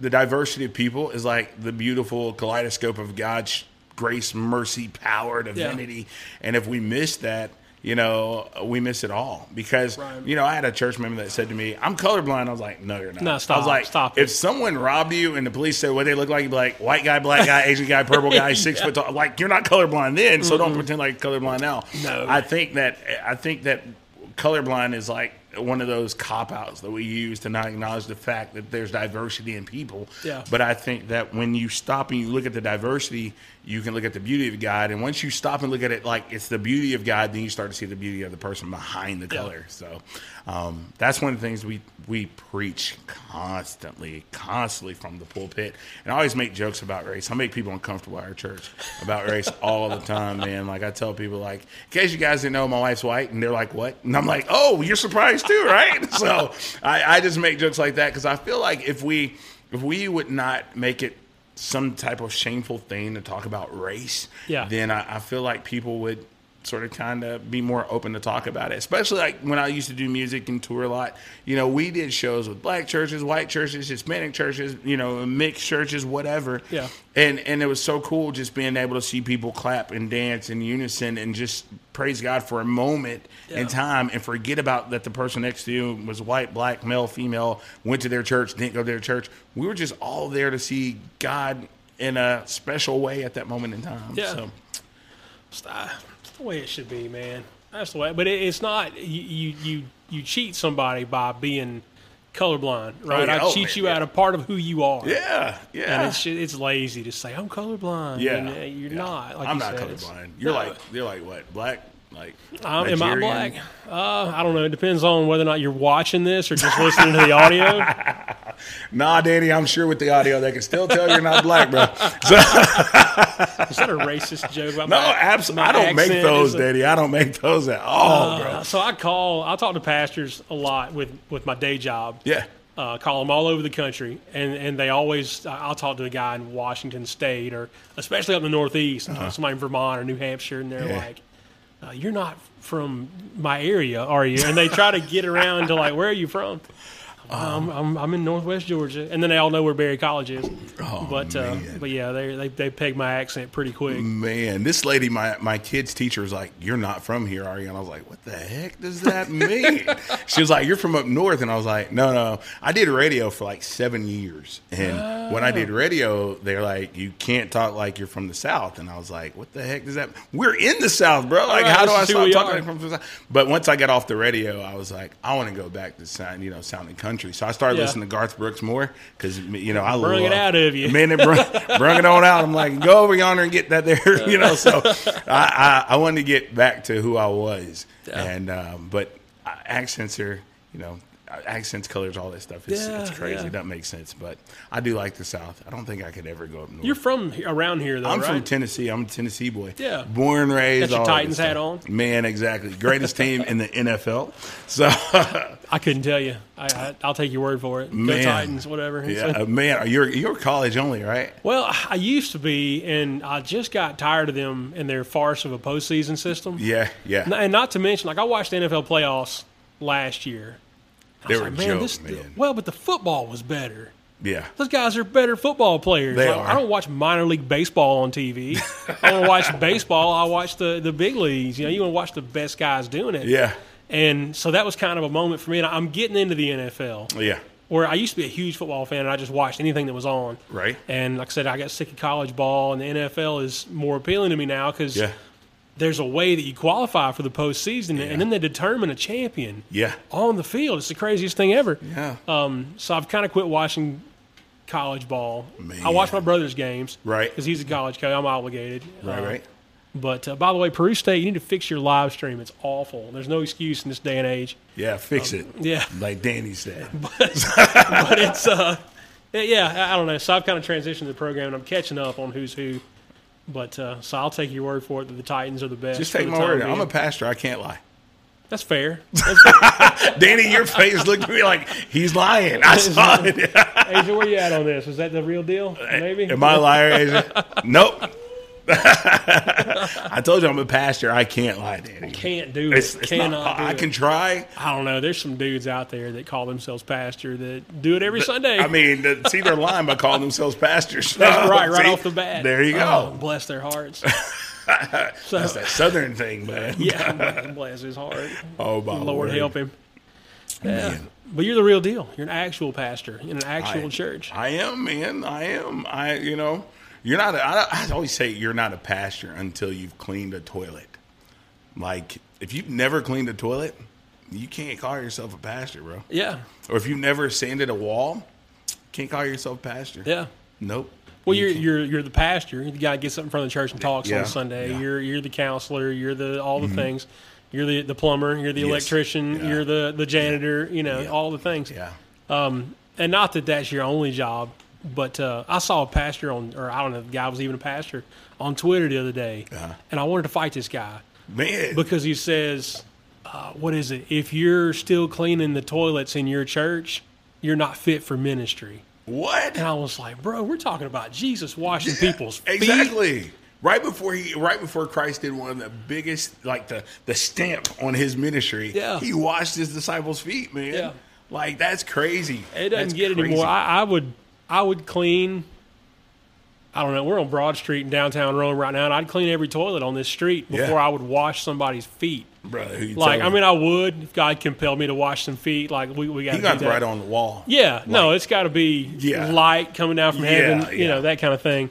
the diversity of people is like the beautiful kaleidoscope of God's grace, mercy, power, divinity. And if we miss that, you know, we miss it all. Because Right. you know, I had a church member that said to me, "I'm colorblind." I was like, "No, you're not." No, stop. I was like, stop If it. someone robbed you and the police said what they look like, you'd be like, "White guy, black guy, Asian guy, purple guy, six foot tall." Like you're not colorblind then, so don't pretend like you're colorblind now. No. I think that I think that colorblind is like one of those cop outs that we use to not acknowledge the fact that there's diversity in people. Yeah. But I think that when you stop and you look at the diversity, you can look at the beauty of God. And once you stop and look at it like it's the beauty of God, then you start to see the beauty of the person behind the Yeah. color. So um, that's one of the things we we preach constantly, constantly from the pulpit. And I always make jokes about race. I make people uncomfortable at our church about race all the time, man. Like I tell people, like, in case you guys didn't know, my wife's white, and they're like, "What?" And I'm like, "Oh, you're surprised too, right?" so I, I just make jokes like that because I feel like if we if we would not make it some type of shameful thing to talk about race, Yeah. then I, I feel like people would sort of kind of be more open to talk about it. Especially like when I used to do music and tour a lot. You know, we did shows with black churches, white churches, Hispanic churches, you know, mixed churches, whatever. Yeah. And and it was so cool just being able to see people clap and dance in unison and just praise God for a moment Yeah. in time and forget about that the person next to you was white, black, male, female, went to their church, didn't go to their church. We were just all there to see God in a special way at that moment in time. Yeah. So It's, uh, it's the way it should be, man. That's the way. But it, it's not. You, you you cheat somebody by being colorblind, right? yeah. I Oh, cheat you yeah. out of part of who you are. Yeah, yeah. And it's it's lazy to say I'm colorblind. yeah, and, uh, you're yeah. not. Like I'm you not said. Colorblind. You're No. like you're like what? Black? Like Um, am I black? Uh, I don't know. It depends on whether or not you're watching this or just listening to the audio. Nah, Danny. I'm sure with the audio they can still tell you're not black, bro. So, Is that a racist joke about no, absolutely. I don't make those, Daddy. I don't make those at all, bro. Uh, so I call. I talk to pastors a lot with with my day job. Yeah. uh, call them all over the country, and and they always. I'll talk to a guy in Washington State, or especially up in the Northeast, somebody in Vermont or New Hampshire, and they're Uh-huh. Yeah. like, uh, "You're not from my area, are you?" And they try to get around to like, "Where are you from?" Um, I'm, I'm in Northwest Georgia, and then they all know where Berry College is. Oh, but uh, but yeah, they they they peg my accent pretty quick. Man, this lady, my my kid's teacher was like, "You're not from here, are you?" And I was like, "What the heck does that mean?" she was like, "You're from up north," and I was like, "No, no, I did radio for like seven years, and when I did radio, they're like, you can't talk like you're from the south," and I was like, "What the heck does that? We're in the south, bro. Like, right, how do I let's see who stop talking are. from the south?" But once I got off the radio, I was like, I want to go back to sound, you know, sounding country. So I started Yeah. listening to Garth Brooks more because you know I Bring it out of you. Man, it bring, bring it on out. I'm like, go over yonder and get that there, you know. So I, I, I wanted to get back to who I was, Yeah. and um, but uh, accents are, you know, accents, colors, all that stuff. It's, Yeah, it's crazy. yeah. That makes sense. But I do like the South. I don't think I could ever go up north. You're from around here, though, I'm right? from Tennessee. I'm a Tennessee boy. Yeah. born raised. Got your Titans hat on? Man, exactly. Greatest team in the NFL. So, I couldn't tell you. I, I, I'll take your word for it. Go Man. Titans, whatever. yeah, uh, man, you're you're college only, right? Well, I used to be, and I just got tired of them and their farce of a postseason system. Yeah, yeah. And not to mention, like I watched the NFL playoffs last year. They were like, joke, this, man. Well, but the football was better. Yeah. Those guys are better football players. They Like, are. I don't watch minor league baseball on TV. I want to watch baseball. I watch the, the big leagues. You know, you want to watch the best guys doing it. Yeah. And so that was kind of a moment for me. And I'm getting into the NFL Yeah. where I used to be a huge football fan and I just watched anything that was on. Right. And like I said, I got sick of college ball, and the NFL is more appealing to me now because Yeah. There's a way that you qualify for the postseason, Yeah. and then they determine a champion Yeah. on the field. It's the craziest thing ever. Yeah. Um, so I've kind of quit watching college ball. Man. I watch my brother's games, Right. Because he's a college coach. I'm obligated. Right, Uh, right. But uh, by the way, Peru State, you need to fix your live stream. It's awful. There's no excuse in this day and age. Yeah, fix it. Yeah. Like Danny said. but it's uh, yeah, I I don't know. So I've kind of transitioned the program, and I'm catching up on who's who. But uh, so I'll take your word for it that the Titans are the best. Just take my word. being. I'm a pastor. I can't lie. That's fair. That's Danny, your face looked at me like he's lying. I saw it. Asia, where you at on this? Is that the real deal? Maybe. Am I a liar, Asia? Nope. I told you I'm a pastor. I can't lie, Danny. You can't do it. It's, it's Cannot not, do I it. can try. I don't know. There's some dudes out there that call themselves pastor that do it every Sunday. I mean, see their line by calling themselves pastors. That's right, right See? off the bat. There you Oh, go. bless their hearts. so, That's that southern thing, man. yeah, bless his heart. Oh, my Lord help him. Yeah. But you're the real deal. You're an actual pastor in an actual I- church. I am, man. I am. I, you know, you're not. A, I, I always say you're not a pastor until you've cleaned a toilet. Like if you've never cleaned a toilet, you can't call yourself a pastor, bro. Yeah, Or if you've never sanded a wall, can't call yourself a pastor. yeah. Nope. Well, You you're you're you're the pastor. The guy that gets up in front of the church and talks Yeah, on Sunday. yeah. Mm-hmm. You're you're the counselor. You're the all the things. You're the the plumber. You're the Yes, electrician. yeah. You're the the janitor. You know all the things. yeah. Um, And not that that's your only job, but uh, I saw a pastor on, or I don't know, if the guy was even a pastor on Twitter the other day, Uh-huh. and I wanted to fight this guy Man. because he says, uh, "What is it? If you're still cleaning the toilets in your church, you're not fit for ministry." what? And I was like, "Bro, we're talking about Jesus washing people's feet." Exactly. Right before he, right before Christ did one of the biggest, like the the stamp on his ministry. Yeah. he washed his disciples' feet, man. Yeah. like that's crazy. It doesn't That's get any crazy. more. I, I would, I would clean. I don't know. We're on Broad Street in downtown Rome right now, and I'd clean every toilet on this street before Yeah. I would wash somebody's feet. you Like, I mean, I would if God compelled me to wash some feet. Like, we we got to got do that. right on the wall. Yeah, no, it's got to be Yeah. light coming down from heaven. Yeah, You know that kind of thing.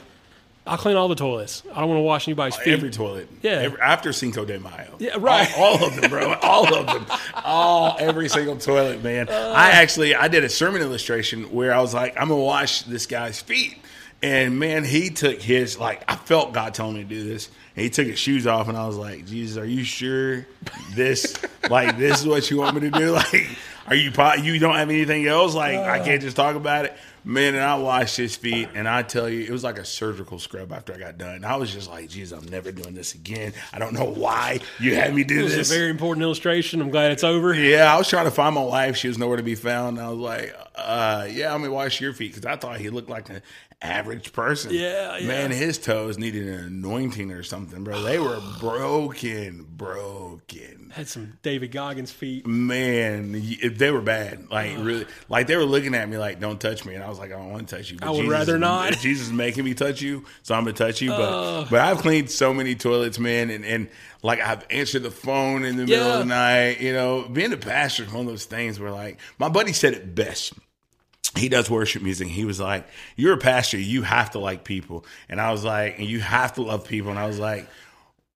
I'll clean all the toilets. I don't want to wash anybody's oh, feet. Every toilet, Yeah. Every, after Cinco de Mayo, Yeah, right. All, all of them, bro. All of them. All every single toilet, man. I uh. actually I did a sermon illustration where I was like, I'm gonna wash this guy's feet, and man, he took his like I felt God telling me to do this, and he took his shoes off, and I was like, Jesus, are you sure this like this is what you want me to do? Like, are you you don't have anything else? Like, I uh. can't just talk about it. Man, and I washed his feet, and I tell you, it was like a surgical scrub after I got done. I was just like, "Jesus, I'm never doing this again." I don't know why you had me do was this. a very important illustration. I'm glad it's over. yeah, I was trying to find my wife. She was nowhere to be found. I was like, uh, "Yeah, I'm gonna wash your feet," because I thought he looked like an average person. Yeah, yeah. man, his toes needed an anointing or something, bro. They were broken, broken. Had some David Goggins feet. Man, they were bad. Like really, like they were looking at me like, "Don't touch me," and I was like, "I don't want to touch you." I would Jesus rather is- not. Jesus is making me touch you, so I'm gonna touch you. But but I've cleaned so many toilets, man, and and like I've answered the phone in the middle of the night. You know, being a pastor is one of those things where like my buddy said it best he does worship music. He was like, "You're a pastor. You have to like people." And I was like, "And you have to love people." And I was like,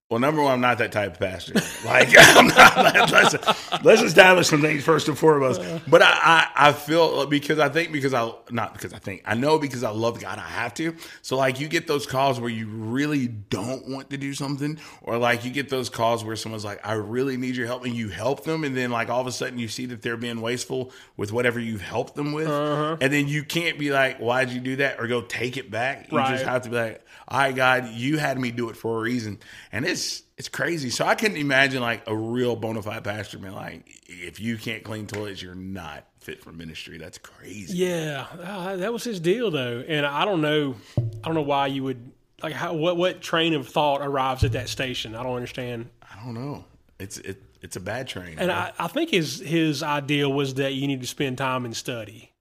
"Well, number one, I'm not that type of pastor. Like, I'm not. Let's, let's establish some things first and foremost." But I, I, I feel because I think because I not because I think I know because I love God, I have to. So like, you get those calls where you really don't want to do something, or like you get those calls where someone's like, "I really need your help," and you help them, and then like all of a sudden you see that they're being wasteful with whatever you've helped them with, uh-huh. and then you can't be like, "Why'd you do that?" or go take it back. You Right. just have to be like, "All right, God, you had me do it for a reason," and it's it's crazy. So I couldn't imagine like a real bona fide pastor being like, "If you can't clean toilets, you're not fit for ministry." That's crazy. Yeah, uh, that was his deal though, and I don't know, I don't know why you would like how what what train of thought arrives at that station. I don't understand. I don't know. It's it it's a bad train. And. I, I think his his idea was that you need to spend time and study,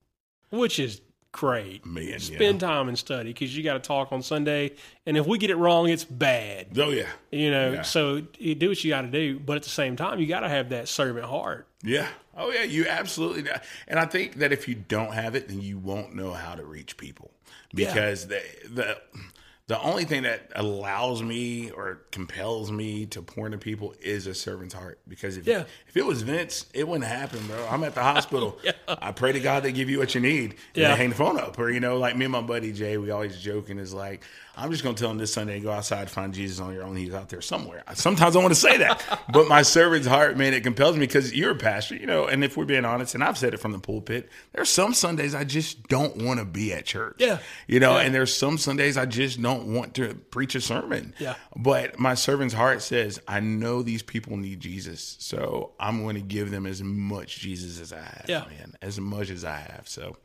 which is great. Man, yeah. spend time and study because you got to talk on Sunday, and if we get it wrong, it's bad. oh yeah, You know, Yeah. so you do what you got to do, but at the same time, you got to have that servant heart. yeah. Oh yeah, you absolutely. do. And I think that if you don't have it, then you won't know how to reach people because the the the only thing that allows me or compels me to pour into people is a servant's heart. Because if Yeah. if it was Vince, it wouldn't happen, bro. I'm at the hospital. I pray to God they give you what you need. And Yeah. they hang the phone up. Or you know, like me and my buddy Jay, we always joking is like, I'm just gonna tell him this Sunday, go outside, find Jesus on your own. He's out there somewhere. Sometimes I want to say that, but my servant's heart, man, it compels me because you're a pastor, you know. And if we're being honest, and I've said it from the pulpit, there's some Sundays I just don't want to be at church. Yeah. you know. Yeah. And there's some Sundays I just don't want to preach a sermon. Yeah. But my servant's heart says, I know these people need Jesus, so I'm going to give them as much Jesus as I have, Yeah. man, as much as I have. So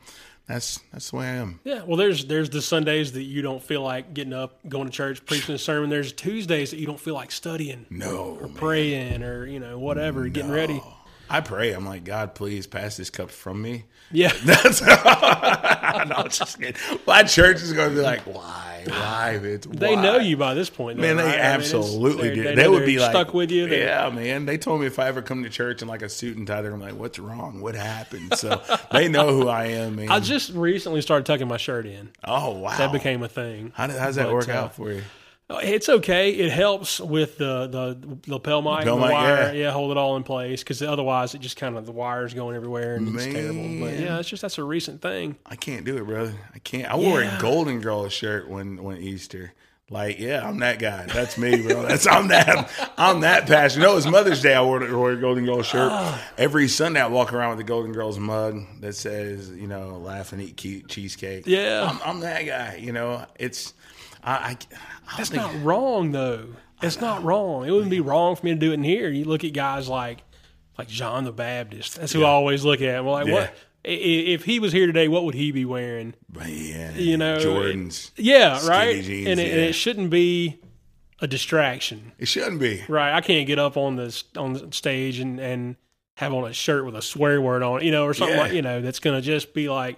that's that's the way I am. Yeah, well, there's there's the Sundays that you don't feel like getting up, going to church, preaching a sermon. There's Tuesdays that you don't feel like studying, No, man. praying, or you know whatever, getting ready. I pray. I'm like, God, please pass this cup from me. Yeah, That's no, I'm just kidding. My church is going to be like, why, why? Vince? they know you by this point. Though, Man, they right? I mean, absolutely they're- do. They, They, would they're be like stuck with you. They- Yeah, man. They told me if I ever come to church in like a suit and tie, they're like, "What's wrong? What happened?" So they know who I am, man. I just recently started tucking my shirt in. oh wow, That became a thing. How how's that but, work uh, out for you? It's okay. It helps with the the lapel mic, Lapel the mic, wire. yeah. hold it all in place because otherwise it just kind of the wires going everywhere and it's terrible. But yeah, it's just that's a recent thing. I can't do it, brother. I can't. I wore a Golden Girls shirt when when Easter. Like, yeah, I'm that guy. That's me, bro. That's I'm that I'm that passionate. You know, it's Mother's Day. I wore, wore a Golden Girls shirt. Ah. Every Sunday, I walk around with a Golden Girls mug that says, you know, laugh and eat cute cheesecake. Yeah. I'm, I'm that guy. You know, it's. I, I That's not wrong though. It's not wrong. It wouldn't be wrong for me to do it in here. You look at guys like like John the Baptist. That's who I always look at. Well, like Yeah. what if he was here today? What would he be wearing? man, You know, Jordans. Yeah, right. jeans, and, it, and it shouldn't be a distraction. It shouldn't be. Right. I can't get up on the on the stage and and have on a shirt with a swear word on it, you know, or something Yeah. like you know that's going to just be like,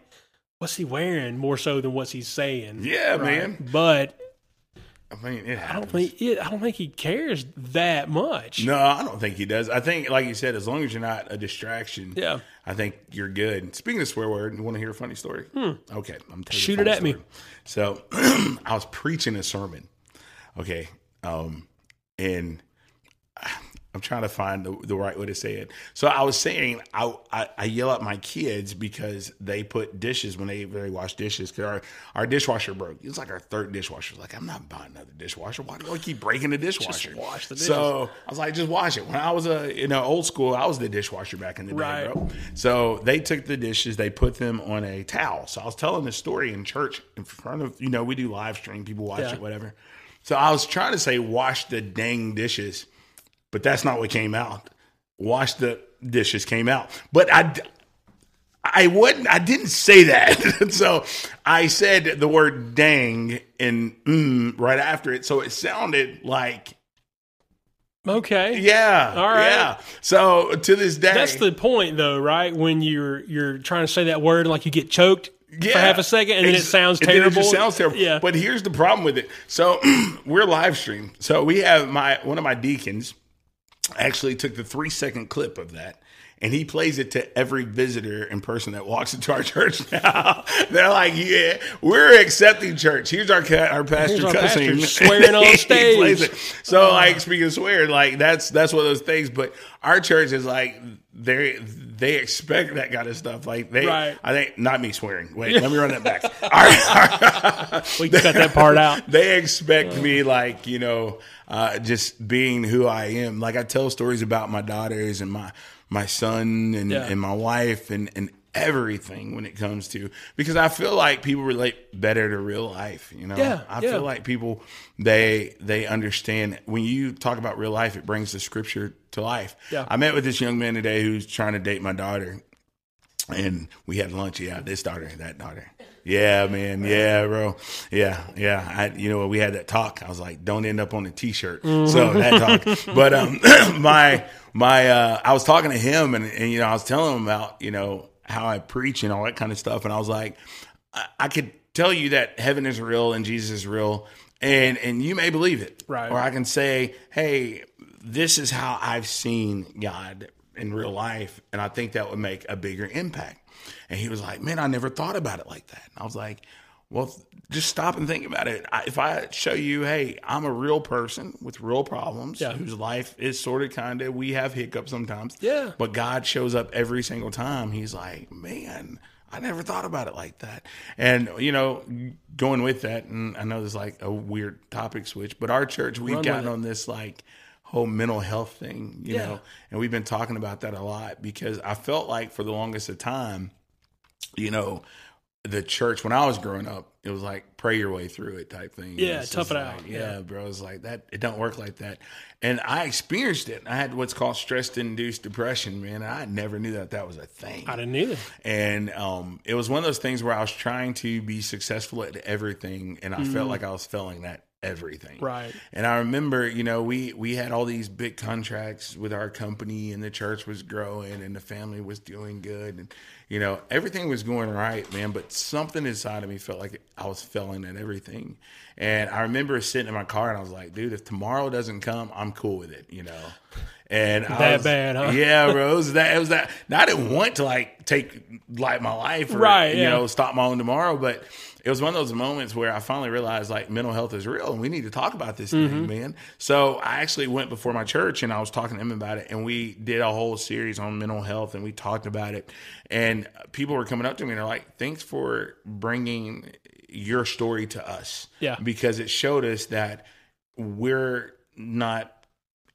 what's he wearing more so than what's he saying? Yeah, Right. man. But I mean, it happens. I don't think it, I don't think he cares that much. No, I don't think he does. I think, like you said, as long as you're not a distraction, Yeah. I think you're good. Speaking of swear word, you want to hear a funny story? Okay, I'm telling you Hmm. Shoot it at me. So, I was preaching a sermon. Okay, um, and I'm trying to find the, the right way to say it. So I was saying I, I, I yell at my kids because they put dishes when they they wash dishes. Cause our, our dishwasher broke. It's like our third dishwasher. Like I'm not buying another dishwasher. Why do I keep breaking the dishwasher? wash the dishes. So I was like, just wash it. When I was a you know old school, I was the dishwasher back in the day, Right. bro. So they took the dishes, they put them on a towel. So I was telling this story in church in front of you know we do live stream, people watch Yeah. it, whatever. So I was trying to say wash the dang dishes, but that's not what came out. Wash the dishes came out, but I. I wouldn't. I didn't say that. so I said the word "dang" and mm, right after it, so it sounded like Okay. yeah, All right. yeah. So to this day, That's the point though, right? When you're you're trying to say that word like you get choked for half a second and then it sounds terrible. It sounds terrible. Yeah. But here's the problem with it. So we're live stream. So we have my one of my deacons actually took the three second clip of that. And he plays it to every visitor and person that walks into our church now. They're like, "Yeah, we're accepting church. Here's our our pastor Here's our cussing, pastor swearing on stage." plays it. So, like, speaking of swearing, like that's that's one of those things. But our church is like they they expect that kind of stuff. Like they, Right. I think not me swearing. Wait, let me run that back. Our- our- we can cut that part out. they expect me like you know uh, just being who I am. Like I tell stories about my daughters and my my son and, Yeah. and my wife and and everything when it comes to because I feel like people relate better to real life. You know, Yeah, I yeah. feel like people they they understand when you talk about real life, it brings the scripture to life. Yeah. I met with this young man today who's trying to date my daughter and we had lunch. Yeah, this daughter, that daughter. Yeah, man. Yeah, bro. Yeah, yeah. I, you know, we had that talk. I was like, don't end up on a t-shirt. So that talk. But um, my my, uh, I was talking to him, and, and you know, I was telling him about you know how I preach and all that kind of stuff, and I was like, I, I could tell you that heaven is real and Jesus is real, and and you may believe it, Right. Or I can say, hey, this is how I've seen God in real life, and I think that would make a bigger impact. And he was like, man, I never thought about it like that. And I was like, well, just stop and think about it. I, if I show you, hey, I'm a real person with real problems, Yeah. whose life is sort of kind of, we have hiccups sometimes, Yeah. but God shows up every single time. He's like, man, I never thought about it like that. And, you know, going with that, and I know there's like a weird topic switch, but our church, we've Run gotten on this like whole mental health thing, you Yeah. know, and we've been talking about that a lot because I felt like for the longest of time, you know, the church when I was growing up, it was like pray your way through it type thing. Yeah, tough it like, out. Yeah, Yeah. bro. It's like that. It don't work like that. And I experienced it. I had what's called stress induced depression, man. I never knew that that was a thing. I didn't either. And um, it was one of those things where I was trying to be successful at everything, and I felt like I was failing at everything. Right. And I remember, you know, we we had all these big contracts with our company, and the church was growing, and the family was doing good, and you know, everything was going right, man. But something inside of me felt like I was failing at everything. And I remember sitting in my car, and I was like, dude, if tomorrow doesn't come, I'm cool with it, you know. And I That was- bad, huh? Yeah, bro. It was that. It was that. Now, I didn't want to like take like my life, or, Right, You yeah. know, stop my own tomorrow, but it was one of those moments where I finally realized like mental health is real and we need to talk about this thing, mm-hmm. man. So I actually went before my church and I was talking to him about it, and we did a whole series on mental health and we talked about it. And people were coming up to me and they're like, "Thanks for bringing your story to us." Yeah. because it showed us that we're not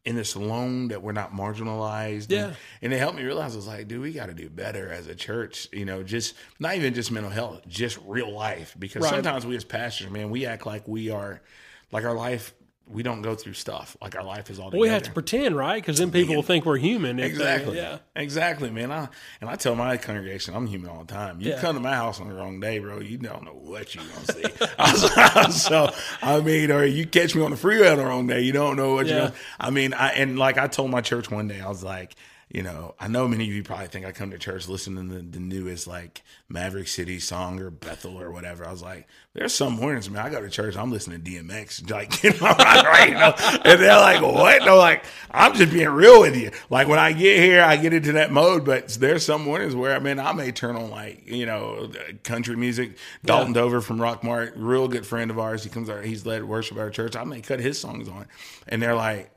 in this alone that we're not marginalized. Yeah. And, and it helped me realize I was like, dude, we got to do better as a church. You know, just not even just mental health, just real life. Because Right. sometimes we as pastors, man, we act like we are, like our life, we don't go through stuff. Like our life is all together. We have to pretend, right? Because then people will think we're human. if they- Exactly. yeah. Exactly, man. I, and I tell my congregation, I'm human all the time. You Yeah. come to my house on the wrong day, bro. You don't know what you're gonna see. I so I mean, or you catch me on the freeway on the wrong day, you don't know what Yeah. you're. Gonna, I mean, I and like I told my church one day, I was like. You know, I know many of you probably think I come to church listening to the, the newest like Maverick City song or Bethel or whatever. I was like, there's some mornings, man, I go to church, I'm listening to DMX, like, you know, right, you know, and they're like, what? No, like, I'm just being real with you. Like when I get here, I get into that mode, but there's some mornings where, I mean, I may turn on like, you know, country music. Dalton Dover from Rockmart, real good friend of ours. He comes out, he's led worship at our church. I may cut his songs on, and they're like.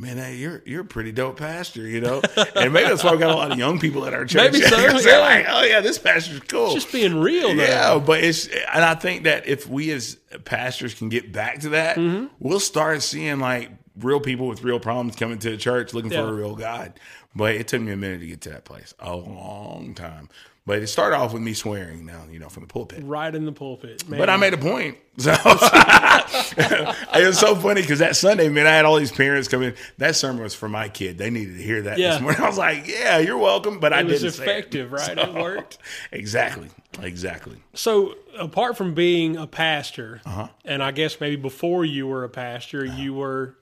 Man, hey, you're you're a pretty dope pastor, you know, and maybe that's why we got a lot of young people at our church. Maybe so, they're like, oh yeah, this pastor's cool. Just being real, though. Yeah, but it's and I think that if we as pastors can get back to that, Mm-hmm. we'll start seeing like real people with real problems coming to the church looking Yeah. for a real God. But it took me a minute to get to that place, a long time. But it started off with me swearing now, you know, from the pulpit. Right in the pulpit. Man. But I made a point. So it was so funny because that Sunday, man, I had all these parents come in. That sermon was for my kid. They needed to hear that Yeah. this morning. I was like, "Yeah, you're welcome," but I it was didn't say it. effective, right? It worked. Exactly, exactly. So, apart from being a pastor, Uh-huh. and I guess maybe before you were a pastor, you were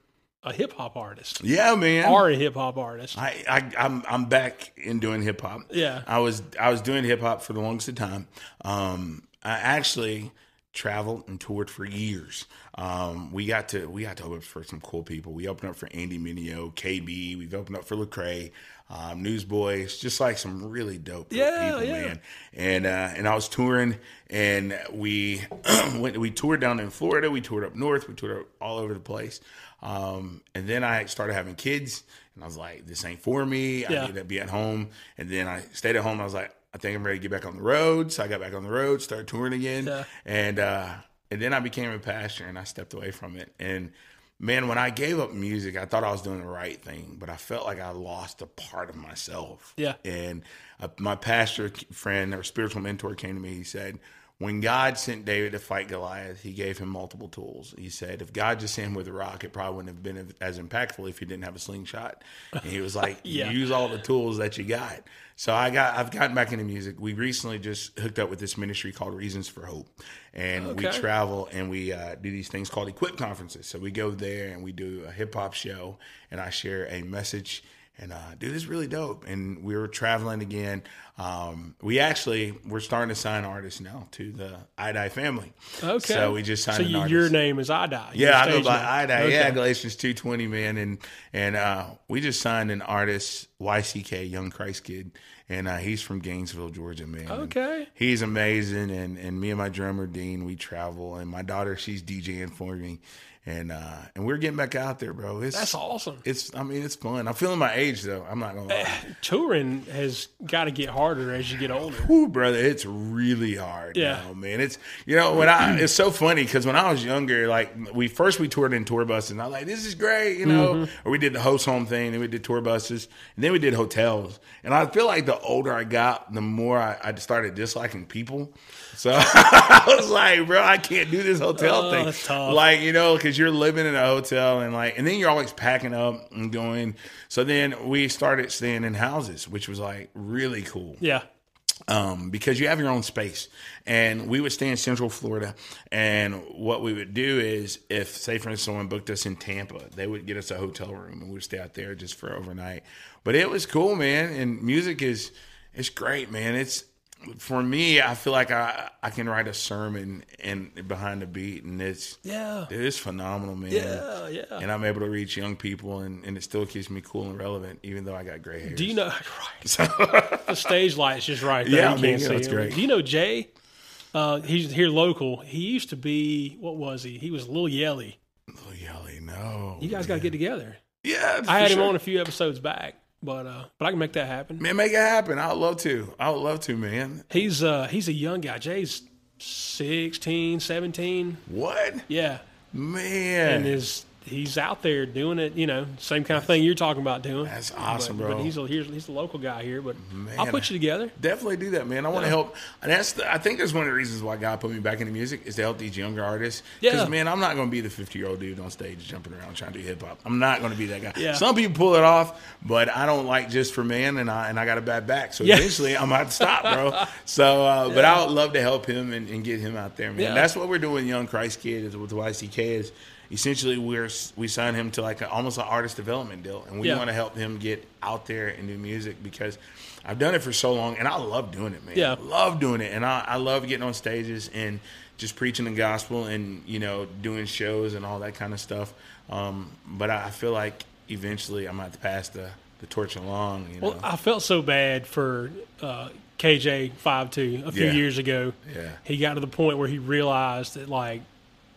a hip hop artist, Yeah, man. are a hip hop artist. I, I I'm I'm back in doing hip hop. Yeah. I was I was doing hip hop for the longest of time. Um, I actually traveled and toured for years. Um, we got to we got to open up for some cool people. We opened up for Andy Mineo, KB. We've opened up for Lecrae, um, Newsboys, just like some really dope, dope Yeah, people, yeah. man. And uh, and I was touring, and we went. We toured down in Florida. We toured up north. We toured up all over the place. Um, and then I started having kids, and I was like, "This ain't for me. Yeah. I need to be at home." And then I stayed at home. I was like, "I think I'm ready to get back on the road." So I got back on the road, started touring again, Yeah. and uh, and then I became a pastor, and I stepped away from it. And man, when I gave up music, I thought I was doing the right thing, but I felt like I lost a part of myself. Yeah. And uh, my pastor friend or spiritual mentor came to me. He said, when God sent David to fight Goliath, he gave him multiple tools. He said, if God just sent him with a rock, it probably wouldn't have been as impactful if he didn't have a slingshot. And he was like, Yeah. use all the tools that you got. So I got, I've gotten back into music. We recently just hooked up with this ministry called Reasons for Hope, and we travel and we uh, do these things called Equip conferences. So we go there and we do a hip hop show, and I share a message. And uh, dude, it's really dope. And we were traveling again. Um, we actually we're starting to sign artists now to the iDie family. Okay. So we just signed So you, your name is iDie. your Yeah, I go by name. iDie. Okay. Yeah, Galatians two twenty, man, and and uh, we just signed an artist, YCK, Young Christ Kid, and uh, he's from Gainesville, Georgia, man. And Okay. he's amazing, and and me and my drummer Dean, we travel, and my daughter, she's DJing for me, and uh, and we're getting back out there, bro. It's That's awesome. It's I mean it's fun. I'm feeling my age though. I'm not gonna lie. Touring has got to get harder as you get older. Brother, it's really hard. Yeah. now, man. It's you know when I it's so funny because when I was younger, like we first we toured in tour buses, and I was like, this is great, you know. Mm-hmm. Or we did the host home thing, then we did tour buses, and then we did hotels. And I feel like the older I got, the more I, I started disliking people. So I was like, bro, I can't do this hotel Oh, thing. Like you know, because you're living in a hotel and like, and then you're always packing up and going. So then we started staying in houses, which was like really cool Yeah. Um, because you have your own space. And we would stay in Central Florida, and what we would do is, if say for instance someone booked us in Tampa, they would get us a hotel room, and we'd stay out there just for overnight. But it was cool, man. And music is it's great, man. It's for me. I feel like I I can write a sermon and behind the beat, and it's Yeah. it's phenomenal, man. Yeah. Yeah. And I'm able to reach young people, and, and it still keeps me cool and relevant, even though I got gray hair. Do you know? Right. the stage light's just right there. Yeah, you I mean, can't yeah, see that's great. Do you know Jay? Uh, he's here local. He used to be what was he? He was Lil Yelly. Little Yelly, no. You guys got to get together. Yeah, I had him on a few episodes back, but uh, but I can make that happen. Man, make it happen. I would love to. I would love to, man. He's uh he's a young guy. Jay's 16, 17. What? Yeah, Man. and is he's out there doing it. You know, same kind of thing you're talking about doing. That's awesome, but, bro. But he's a he's, he's a local guy here. But I'll put you together. Definitely do that, man. I want to help. And that's the, I think that's one of the reasons why God put me back into music is to help these younger artists. Because Yeah. man, I'm not going to be the 50 year old dude on stage jumping around trying to do hip hop. I'm not going to be that guy. Yeah. Some people pull it off, but I don't like just for man, and I and I got a bad back, so Yeah. eventually I'm gonna stop, bro. So, uh, but I would love to help him and, and get him out there, man. Yeah. That's what we're doing, Young Christ Kid, is with YCK is. Essentially, we're we signed him to like a, almost an artist development deal, and we Yeah. want to help him get out there and do music because I've done it for so long, and I love doing it, man. Yeah. love doing it, and I, I love getting on stages and just preaching the gospel and you know doing shows and all that kind of stuff. Um, but I feel like eventually I'm to pass the, the torch along. You know, Well, I felt so bad for uh, KJ five two a few Yeah. years ago. Yeah. he got to the point where he realized that like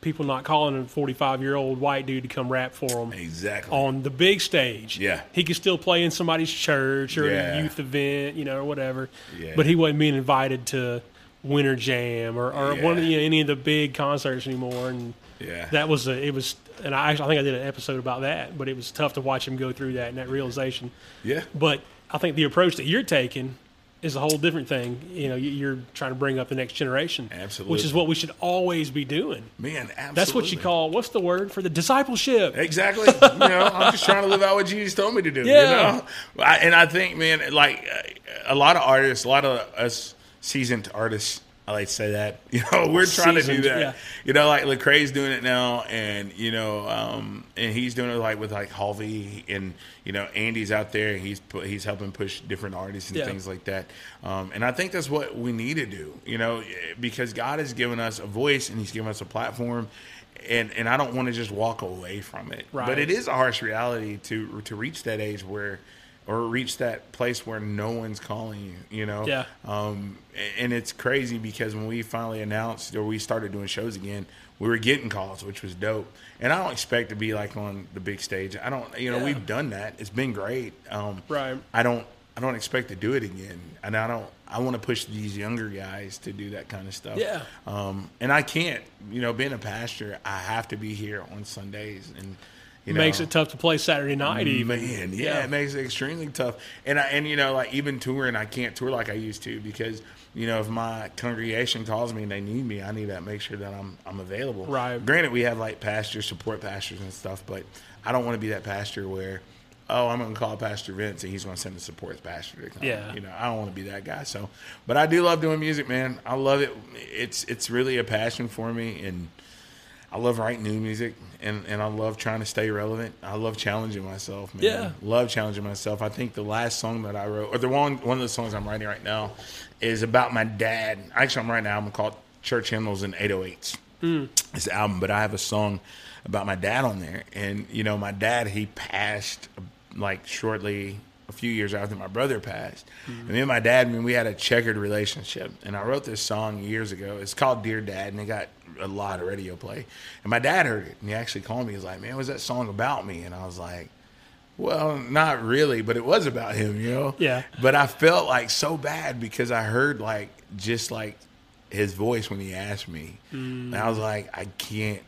people not calling a forty five year old white dude to come rap for them exactly. on the big stage. Yeah. he could still play in somebody's church or Yeah. a youth event, you know, or whatever. Yeah. But he wasn't being invited to Winter Jam or, or one of the, you know, any of the big concerts anymore. And Yeah. that was a, it was, and I actually I think I did an episode about that. But it was tough to watch him go through that and that realization. yeah, But I think the approach that you're taking is a whole different thing. You know, you- you're trying to bring up the next generation, absolutely, which is what we should always be doing. man, absolutely. That's what you call what's the word for the discipleship? Exactly. you know, I'm just trying to live out what Jesus told me to do. Yeah. You know? I, and I think, man, like a lot of artists, a lot of us seasoned artists, I like to say that. You know, we're trying to do that. yeah. You know, like Lecrae's doing it now, and you know, um, and he's doing it like with like Hulvey, and you know, Andy's out there. He's pu- he's helping push different artists and Yeah. things like that. Um, and I think that's what we need to do. You know, because God has given us a voice and He's given us a platform. And, and I don't want to just walk away from it, Right. but it is a harsh reality to to reach that age where, or reach that place where no one's calling you. You know, Yeah. um, and it's crazy because when we finally announced or we started doing shows again, we were getting calls, which was dope. And I don't expect to be like on the big stage. I don't, you know, Yeah. we've done that. It's been great. Um, Right. I don't, I don't expect to do it again. And I don't, I want to push these younger guys to do that kind of stuff. Yeah. Um, and I can't, you know, being a pastor, I have to be here on Sundays and. You know, Makes it tough to play Saturday night. Even Man, yeah, it makes it extremely tough. And I, and you know, like even touring, I can't tour like I used to because you know if my congregation calls me and they need me, I need to make sure that I'm I'm available. Right. Granted, we have like pastors, support pastors and stuff, but I don't want to be that pastor where. Oh, I'm gonna call Pastor Vince and he's gonna send a support pastor to come. Yeah. you know, I don't want to be that guy. So, but I do love doing music, man. I love it. It's it's really a passion for me, and I love writing new music and, and I love trying to stay relevant. I love challenging myself, man. Yeah. Love challenging myself. I think the last song that I wrote, or the one one of the songs I'm writing right now, is about my dad. Actually, I'm writing an album called Church Hymnals and 808s. Mm. It's an album, but I have a song about my dad on there. And, you know, my dad, he passed like shortly a few years after my brother passed. Mm. And me and my dad, I mean, we had a checkered relationship. And I wrote this song years ago. It's called Dear Dad, and it got a lot of radio play. And my dad heard it, and he actually called me. He's like, "Man, was that song about me?" And I was like, "Well, not really, but it was about him, you know." Yeah. But I felt like so bad because I heard like just like his voice when he asked me, and I was like, "I can't."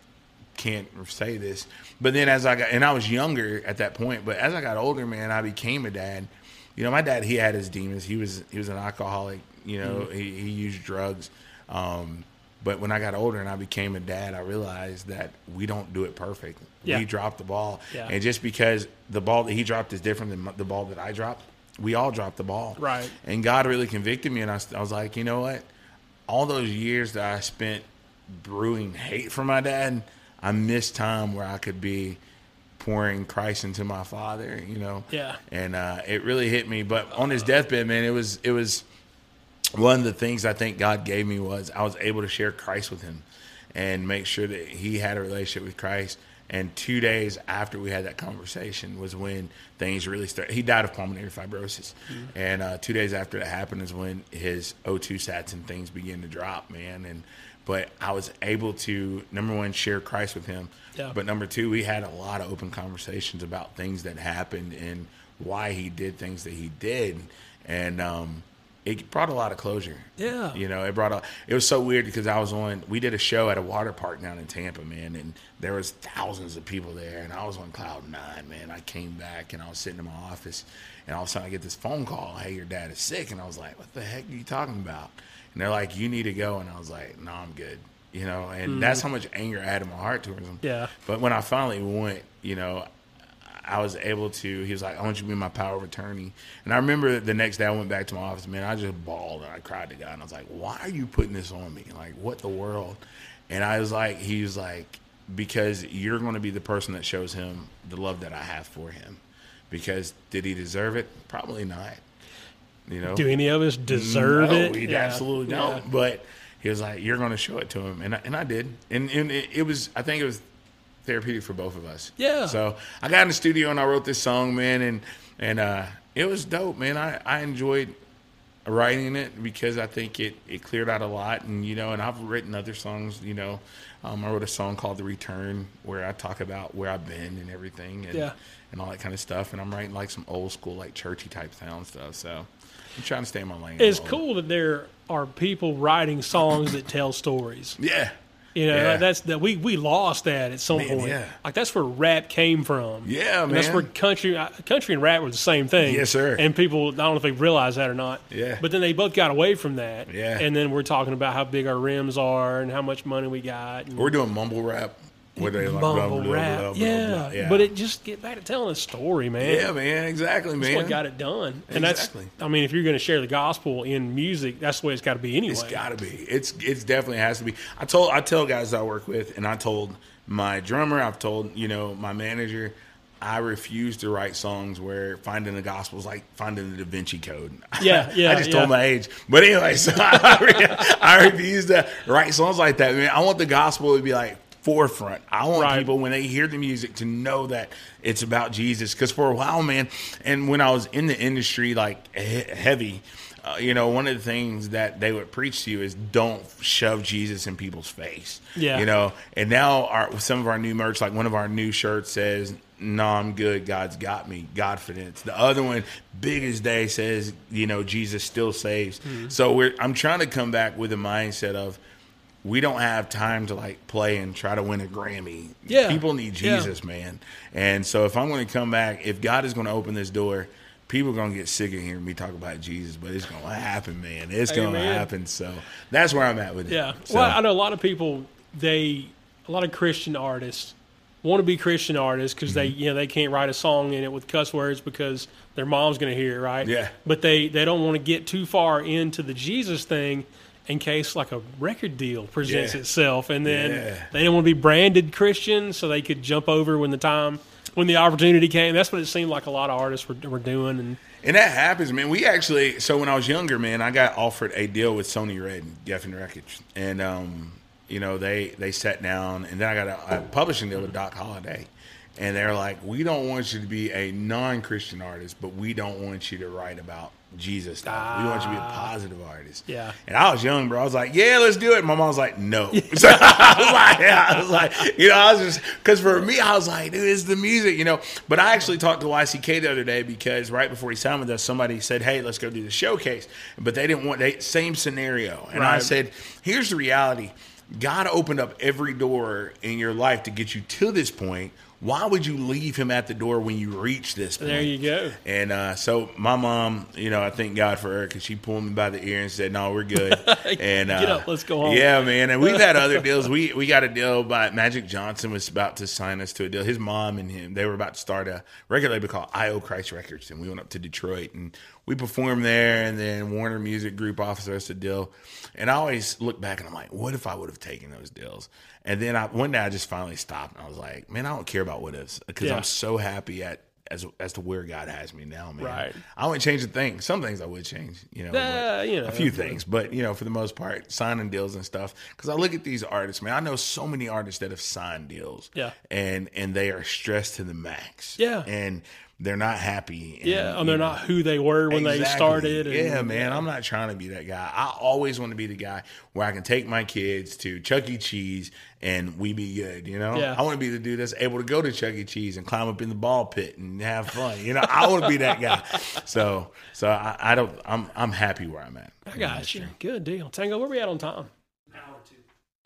can't say this. But then as I got, and I was younger at that point, but as I got older, man, I became a dad. You know, my dad, he had his demons. He was, he was an alcoholic, you know, he, he used drugs. Um, but when I got older and I became a dad, I realized that we don't do it perfect. Yeah. We drop the ball. Yeah. And just because the ball that he dropped is different than the ball that I dropped, we all dropped the ball. Right. And God really convicted me. And I, I was like, you know what? All those years that I spent brewing hate for my dad, I missed time where I could be pouring Christ into my father, you know. Yeah. And uh, it really hit me. But on his deathbed, man, it was it was one of the things I think God gave me was I was able to share Christ with him and make sure that he had a relationship with Christ And two days after we had that conversation was when things really started. He died of pulmonary fibrosis, and uh, two days after that happened is when his O2 sats and things began to drop, man. And but I was able to number one share Christ with him, Yeah. but number two we had a lot of open conversations about things that happened and why he did things that he did, and um, it brought a lot of closure. Yeah. you know, it brought a. It was so weird because I was on. We did a show at a water park down in Tampa, man, and there was thousands of people there, and I was on cloud nine, man. I came back and I was sitting in my office, and all of a sudden I get this phone call. Hey, your dad is sick, and I was like, what the heck are you talking about? And they're like, you need to go, and I was like, no, I'm good. You know, and mm. that's how much anger I had in my heart towards him. Yeah. But when I finally went, you know, I was able to. He was like, "I want you to be my power of attorney." And I remember the next day I went back to my office. Man, I just bawled and I cried to God, and I was like, "Why are you putting this on me? Like, what the world?" And I was like, "He was like, because you're going to be the person that shows him the love that I have for him. Because did he deserve it? Probably not. You know, Do any of us deserve no, it? We Yeah. absolutely don't. But he was like, "You're going to show it to him," and I, and I did. And and it, it was, I think it was therapeutic for both of us. Yeah. So I got in the studio and I wrote this song, man, and and uh, it was dope, man. I I enjoyed writing it because I think it it cleared out a lot, and you know, and I've written other songs, you know. Um, I wrote a song called "The Return" where I talk about where I've been and everything, and Yeah. and all that kind of stuff. And I'm writing like some old school, like churchy type sound stuff. So I'm trying to stay in my lane. It's cool that there are people writing songs that tell stories. Yeah. You know, Yeah. that's that we we lost that at some Man, point. yeah. Like that's where rap came from. Yeah, And That's where country uh, country and rap were the same thing. Yes, sir. And people, I don't know if they realize that or not. Yeah. But then they both got away from that. Yeah. And then we're talking about how big our rims are and how much money we got. And We're doing mumble rap. Where they like blah, blah, blah, rap. blah, blah, yeah. yeah. But it just get back to telling a story, man. yeah, man, exactly, man. That's what got it done. And Exactly. that's, I mean, if you're going to share the gospel in music, that's the way it's got to be anyway. It's got to be. It's it's definitely has to be. I told I tell guys I work with, and I told my drummer, I've told you know my manager, I refuse to write songs where finding the gospel is like finding the Da Vinci Code. Yeah, yeah, I just yeah. told my age, but anyway, so I, I refuse to write songs like that. Man, I want the gospel to be like forefront. I want Right. people when they hear the music to know that it's about Jesus. Because for a while, man, and when I was in the industry, like he- heavy, uh, you know, one of the things that they would preach to you is don't shove Jesus in people's face. Yeah. you know. And now our some of our new merch, like one of our new shirts says. No, I'm good. God's got me. God' Godfidence. The other one, big as day, says, you know, Jesus still saves. Mm-hmm. So we're, I'm trying to come back with a mindset of, we don't have time to like play and try to win a Grammy. Yeah. People need Yeah. Jesus, man. And so if I'm going to come back, if God is going to open this door, people are going to get sick of hearing me talk about Jesus, but it's going to happen, man. It's going to happen. So that's where I'm at with it. Yeah. So, Well, I know a lot of people. They a lot of Christian artists want to be Christian artists because they Mm-hmm. you know they can't write a song in it with cuss words because their mom's going to hear it, right? Yeah. But they they don't want to get too far into the Jesus thing in case like a record deal presents Yeah. itself, and then Yeah. they don't want to be branded Christian, so they could jump over when the time when the opportunity came. That's what it seemed like a lot of artists were, were doing, and And that happens, man. We actually, so when I was younger, man, I got offered a deal with Sony Red and Geffen Records, and um, you know they they sat down, and then I got a, a publishing deal with Doc Holliday, and they're like, we don't want you to be a non-Christian artist, but we don't want you to write about Jesus stuff. we want you to be a ah. positive artist. Yeah. And I was young, bro. I was like, yeah, let's do it. My mom was like, no. So I was like, yeah. I was like, you know, I was just, because for me, I was like, dude, it's the music, you know. But I actually talked to YCK the other day because right before he signed with us, somebody said, hey, let's go do the showcase. But they didn't want, they, same scenario. And I said, here's the reality God opened up every door in your life to get you to this point. Why would you leave him at the door when you reach this point? there you go. And uh, so my mom, you know, I thank God for her because she pulled me by the ear and said, "No, we're good." And uh, Get up, let's go home. Yeah, man. And we've had other deals. We we got a deal by Magic Johnson was about to sign us to a deal. His mom and him they were about to start a record label called IO Christ Records, and we went up to Detroit and we performed there. And then Warner Music Group offered us a deal. And I always look back and I'm like, what if I would have taken those deals? And then I, one day I just finally stopped and I was like, man, I don't care about what ifs because Yeah. I'm so happy at as as to where God has me now, man. Right. I wouldn't change a thing. Some things I would change, you know, Uh, you know. a few things, but you know, for the most part, signing deals and stuff. Because I look at these artists, man. I know so many artists that have signed deals, Yeah. and and they are stressed to the max, Yeah. and they're not happy, and, Yeah, and they're know, not who they were when they started. and- yeah, man. I'm not trying to be that guy. I always want to be the guy where I can take my kids to Chuck E. Cheese and we be good. You know, Yeah. I want to be the dude that's able to go to Chuck E. Cheese and climb up in the ball pit and have fun. You know, I want to be that guy. So, so I, I don't. I'm I'm happy where I'm at. I got you. Good deal. Tango, where we at on time? Hour two.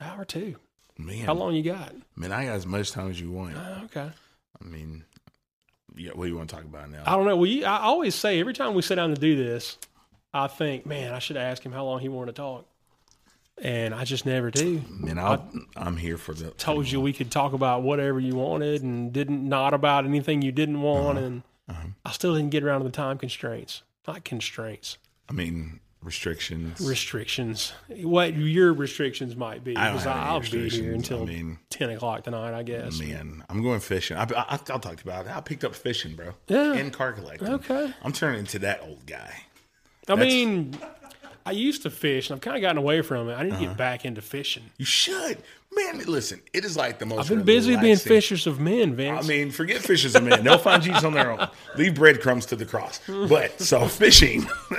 Hour two. Man, How long you got? man, I got as much time as you want. Uh, okay. I mean, yeah. What do you want to talk about now? I don't know. Well, you, I always say every time we sit down to do this, I think, man, I should ask him how long he wanted to talk, and I just never do. man, I'll, I'm here for the. Told you we could talk about whatever you wanted, and didn't not about anything you didn't want, Uh-huh. and I still didn't get around to the time constraints. Not constraints, I mean, restrictions. restrictions. What your restrictions might be? I don't Because have any I'll be here until I mean, ten o'clock tonight, I guess. Man, I'm going fishing. I, I, I'll talk about it. I picked up fishing, bro. Yeah. And car collecting. Okay. I'm turning into that old guy. I That's- mean, I used to fish, and I've kind of gotten away from it. I need to Uh-huh. get back into fishing. You should. Man, listen, it is like the most. I've been busy being relaxing- fishers of men, Vince. I Vince. mean, forget fishers a men. They'll find Jesus on their own. Leave breadcrumbs to the cross. But so fishing,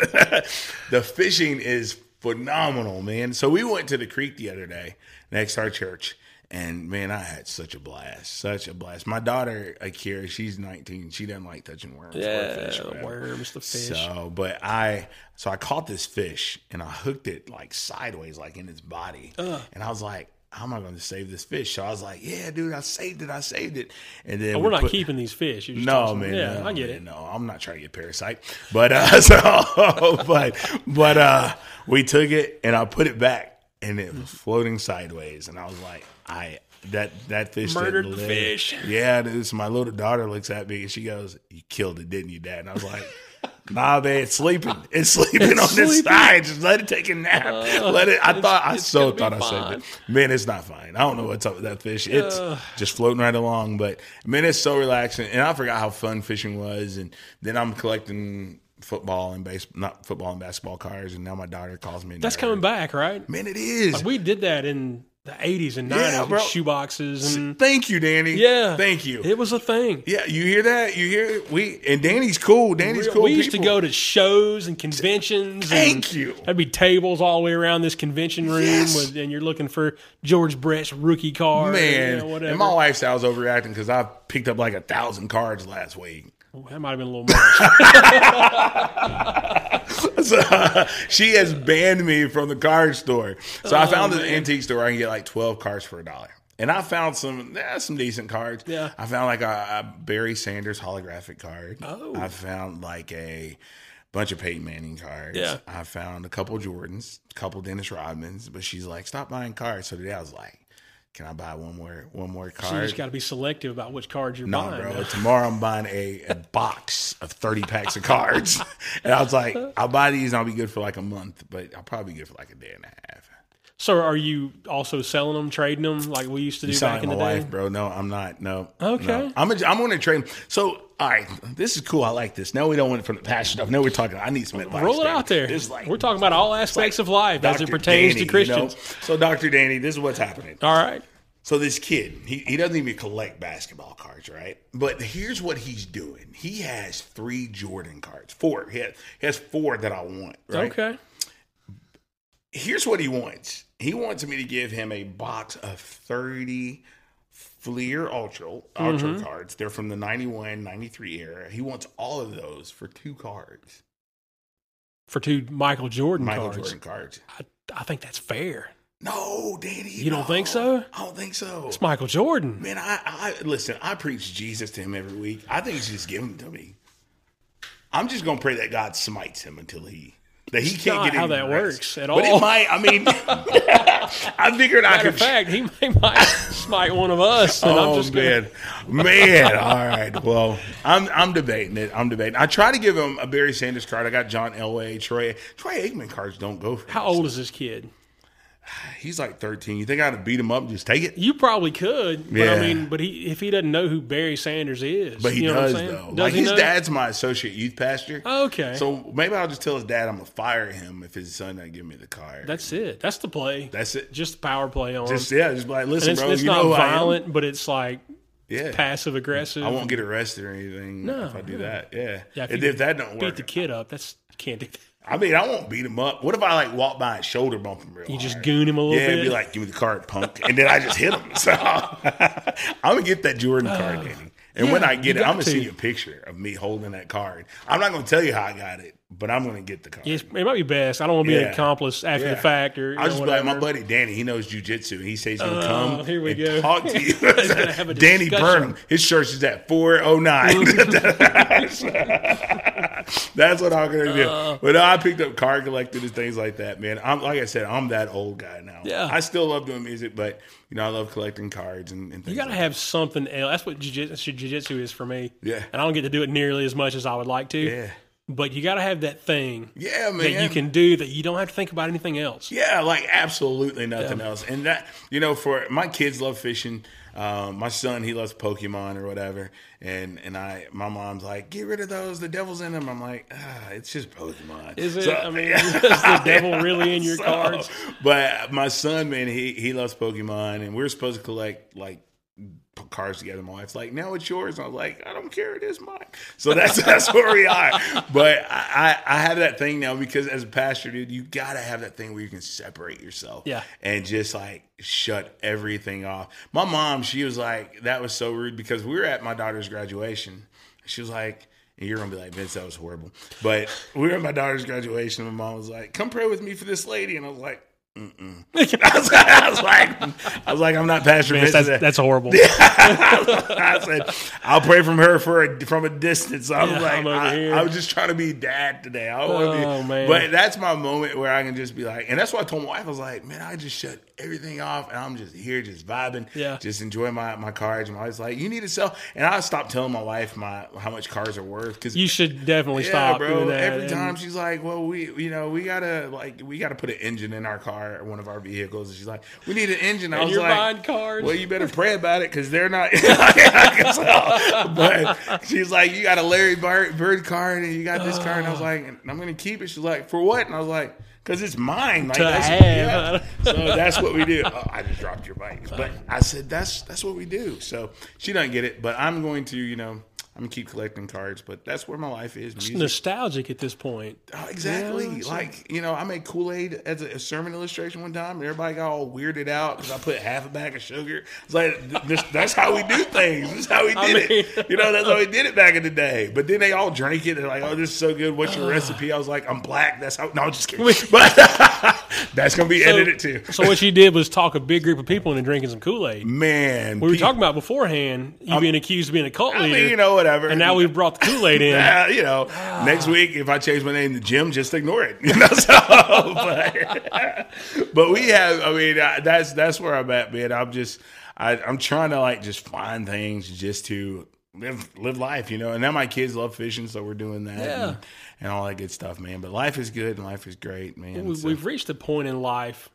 the fishing is phenomenal, man. So we went to the creek the other day next to our church, and man, I had such a blast, such a blast. My daughter Akira, she's 19. She doesn't like touching worms or yeah, fish. or the worms, the fish. So, but I, so I caught this fish and I hooked it like sideways, like in its body. And I was like, how am I going to save this fish? So I was like, yeah, dude, I saved it. I saved it. And then we we're not put- keeping these fish. Just no, man. Yeah, no, I get man, it. No, I'm not trying to get parasite, but uh, so, but, but uh, we took it and I put it back, and it was floating sideways, and I was like, I that that fish Murdered the fish. Yeah, my little daughter looks at me and she goes, "You killed it, didn't you, Dad?" And I was like. Nah, man, it's sleeping. It's sleeping It's on this side. Just let it take a nap. Uh, let it. I thought I so thought I fine. it. Man, it's not fine. I don't know what's up with that fish. It's just floating right along. But man, it's so relaxing. And I forgot how fun fishing was. And then I'm collecting football and base, not football and basketball cards. And now my daughter calls me. That's coming back, right? Man, it is. We did that in the 80s and 90s Yeah, with shoeboxes and Thank you, Danny. yeah. Thank you. It was a thing. yeah, you hear that? You hear it? we and Danny's cool. Danny's We, cool. we used to go to shows and conventions. Thank and you. There'd be tables all the way around this convention room, Yes. with, and you're looking for George Brett's rookie card. Man, you know, whatever. and my lifestyle's overreacting because I picked up like a thousand cards last week. That might have been a little much. So, she has banned me from the card store. So I found Oh, an antique store where I can get like twelve cards for a dollar. And I found some eh, some decent cards. Yeah. I found like a, a Barry Sanders holographic card. Oh. I found like a bunch of Peyton Manning cards. Yeah. I found a couple Jordans, a couple Dennis Rodmans, but she's like, stop buying cards. So today I was like, can I buy one more one more So you just got to be selective about which cards you're No, buying. bro. Tomorrow I'm buying a, a box of 30 packs of cards. and I was like, I'll buy these and I'll be good for like a month, but I'll probably be good for like a day and a half. So are you also selling them, trading them like we used to do You back in the day? bro. No, I'm not. No. Okay. no. I'm, a, I'm going to trade. So, all right, this is cool. I like this. Now we don't want it from the past stuff. Now we're talking. I need some advice. Roll it Danny. out there. Like We're talking about all aspects of life as it pertains Danny, to Christians. You know? So, Dr. Danny, this is what's happening. All right. So this kid, he, he doesn't even collect basketball cards, right? But here's what he's doing. He has three Jordan cards. Four. He has, he has four that I want, right? Okay. Here's what he wants. He wants me to give him a box of 30 Fleer Ultra, Ultra Mm-hmm. cards. They're from the 91, 93 era. He wants all of those for two cards. For two Michael Jordan Michael cards. Jordan cards. I, I think that's fair. No, Danny. You don't no. think so? I don't think so. It's Michael Jordan. Man, I, I listen. I preach Jesus to him every week. I think he's just giving them to me. I'm just gonna pray that God smites him until he that he can't not get how that rest. works at all. But it might. I mean, I figured I Matter could. of fact, he might smite one of us. And I'm Oh just gonna, man, man! All right. Well, I'm I'm debating it. I'm debating. I try to give him a Barry Sanders card. I got John Elway, Troy Troy Aikman cards. Don't go for How this. old is this kid? He's like 13. You think I'd beat him up and just take it? You probably could, but Yeah. I mean, but he if he doesn't know who Barry Sanders is, But he you know does what I'm saying? though. Does like his know? dad's my associate youth pastor. Okay, So maybe I'll just tell his dad I'm gonna fire him if his son doesn't give me the car. that's it. That's the play. that's it. just power play on. Just him. yeah, just like and listen, it's, bro. it's you not know who I am. violent, but it's like Yeah, passive aggressive. I won't get arrested or anything No, if I do no. that. Yeah, Yeah, if if, if that don't work, beat the kid up. That's can't do that. I mean, I won't beat him up. What if I like walk by and shoulder bump him real You hard? just goon him a little yeah, bit. and be like, "Give me the card, punk," and then I just hit him. So I'm gonna get that Jordan card, uh, Danny. And when I get it, I'm gonna to. see you a picture of me holding that card. I'm not gonna tell you how I got it, but I'm gonna get the card. Yes, it might be best. I don't want to be an accomplice after Yeah. the fact, or I'll know, just be like, my buddy Danny, he knows jujitsu, he says he's gonna Oh, come here we go. talk to you. gonna have a Danny. Burnham, his church is at 409. That's what I'm gonna do. Uh. but no, I picked up card collecting and things like that, man. I'm like I said, I'm that old guy now. Yeah. I still love doing music, but you know, I love collecting cards and, and things. You got to like have something else. That's what jiu-jitsu, jiu-jitsu is for me. Yeah. And I don't get to do it nearly as much as I would like to. Yeah, But you got to have that thing yeah, man. that you can do that you don't have to think about anything else. Yeah, like absolutely nothing else. And that, you know, for my kids love fishing. Um, my son, he loves Pokemon or whatever. And and I, my mom's like, get rid of those. The devil's in them. I'm like, ah, it's just Pokemon. Is it? So- I mean, is the devil really in your So, cards? But my son, man, he he loves Pokemon, and we are supposed to collect like cards together. My wife's like, "Now it's yours." And I was like, "I don't care. It is mine." So that's that's where we are. But I, I I have that thing now because as a pastor, dude, you gotta have that thing where you can separate yourself, Yeah. and just like shut everything off. My mom, she was like, that was so rude because we were at my daughter's graduation. She was like. And you're gonna be like, Vince, that was horrible. But we were at my daughter's graduation, and my mom was like, "Come pray with me for this lady," and I was like, "Mm-mm." I was, I was like, I was like, I'm not Pastor. That's, that's horrible. I said, I'll pray from her for a, from a distance. I was Yeah, like, I'm I, was just trying to be dad today. I want to be, Oh, man. but that's my moment where I can just be like, and that's why I told my wife, I was like, man, I just shut everything off, and I'm just here, just vibing, Yeah. just enjoying my my cards. And my wife's like, you need to sell, and I stopped telling my wife my how much cars are worth because You should definitely yeah, stop bro. Every time she's like, "Well, we, you know, we gotta like, we gotta put an engine in our car, one of our vehicles." And she's like, "We need an engine." I and was you're like, well, you better pray about it because they're not. But she's like, you got a Larry Bird, Bird card and you got this card, and I was like, I'm gonna keep it. She's like, for what? And I was like, because it's mine. Like, that's, yeah. So that's what we do. Oh, I just dropped your bike, but I said that's that's what we do. So she doesn't get it, but I'm going to, you know. I'm gonna keep collecting cards, but that's where my life is. Music. nostalgic at this point. Oh, exactly. Yeah, so- like you know, I made Kool Aid as a, a sermon illustration one time, and everybody got all weirded out because I put half a bag of sugar. It's like this, that's how we do things. This is how we did I mean- it. You know, that's how we did it back in the day. But then they all drank it. They're like, "Oh, this is so good. What's your recipe?" I was like, "I'm black." That's how. No, I'm just kidding. But that's gonna be edited too. So what you did was talk a big group of people into drinking some Kool Aid. Man, We were pe- talking about beforehand you being accused of being a cult I leader, mean, you know, whatever. and now we've brought the Kool Aid in. Uh, you know, next week if I change my name to Jim, just ignore it. You know, so, but, but we have. I mean, I, that's that's where I'm at, man. I'm just, I, I'm trying to like just find things just to live live life, you know. And now my kids love fishing, so we're doing that, Yeah. and, and all that good stuff, man. But life is good and life is great, man. we, So- we've reached a point in life.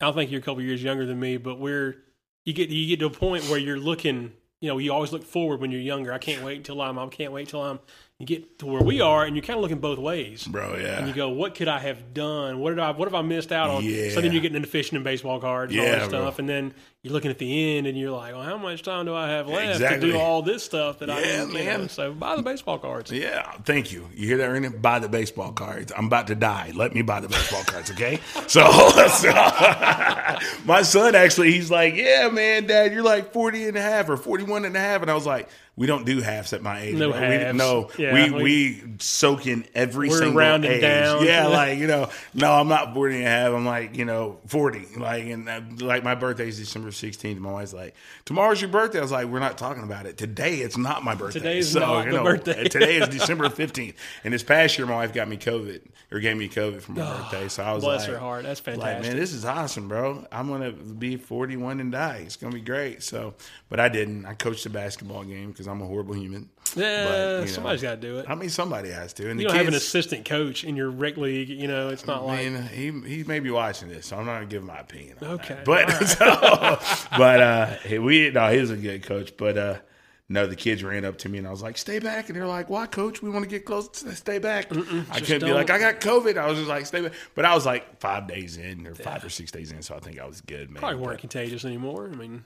I don't think you're a couple years younger than me, but we're you get you get to a point where you're looking. You know, you always look forward when you're younger. I can't wait until I'm. I can't wait till I'm. You get to where we are, and you're kind of looking both ways. bro, yeah. And you go, what could I have done? What did I? What have I missed out on? Yeah. So then you're getting into fishing and baseball cards and all Yeah, that bro. stuff, and then you're looking at the end, and you're like, well, how much time do I have left Exactly. to do all this stuff that I Yeah, didn't? you know? So buy the baseball cards. Yeah, thank you. You hear that, Ernie? Buy the baseball cards. I'm about to die. Let me buy the baseball cards, okay? So, so my son actually, he's like, yeah, man, dad, you're like 40 and a half or 41 and a half. And I was like, we don't do halves at my age. No bro. We, halves. no, Yeah, we, we- we soak in every We're single rounding age. down. Yeah, like, you know, no, I'm not 40 and a half. I'm like, you know, 40. Like, and uh, like my birthday is December 16th. My wife's like, tomorrow's your birthday. I was like, we're not talking about it. Today, it's not my birthday. Today is not the birthday. today is December 15th. And this past year, my wife got me COVID or gave me COVID for my birthday. So I was Bless like, her heart. That's fantastic. like, man, this is awesome, bro. I'm going to be 41 and die. It's going to be great. So, but I didn't. I coached a basketball game because I'm a horrible human. Yeah, you somebody's got to do it. I mean, somebody has to. And You don't have an assistant coach in your rec league. You know, it's not I like mean, he he may be watching this, so I'm not gonna give my opinion. On Okay, that. but so, but uh, we no, he was a good coach. But uh, no, the kids ran up to me and I was like, "Stay back," and they're like, "Why, coach? We want to get close. To stay back." I just couldn't be don't. like, "I got COVID." I was just like, "Stay back," but I was like five days in or five or six days in, so I think I was good, man. probably But weren't contagious anymore. I mean,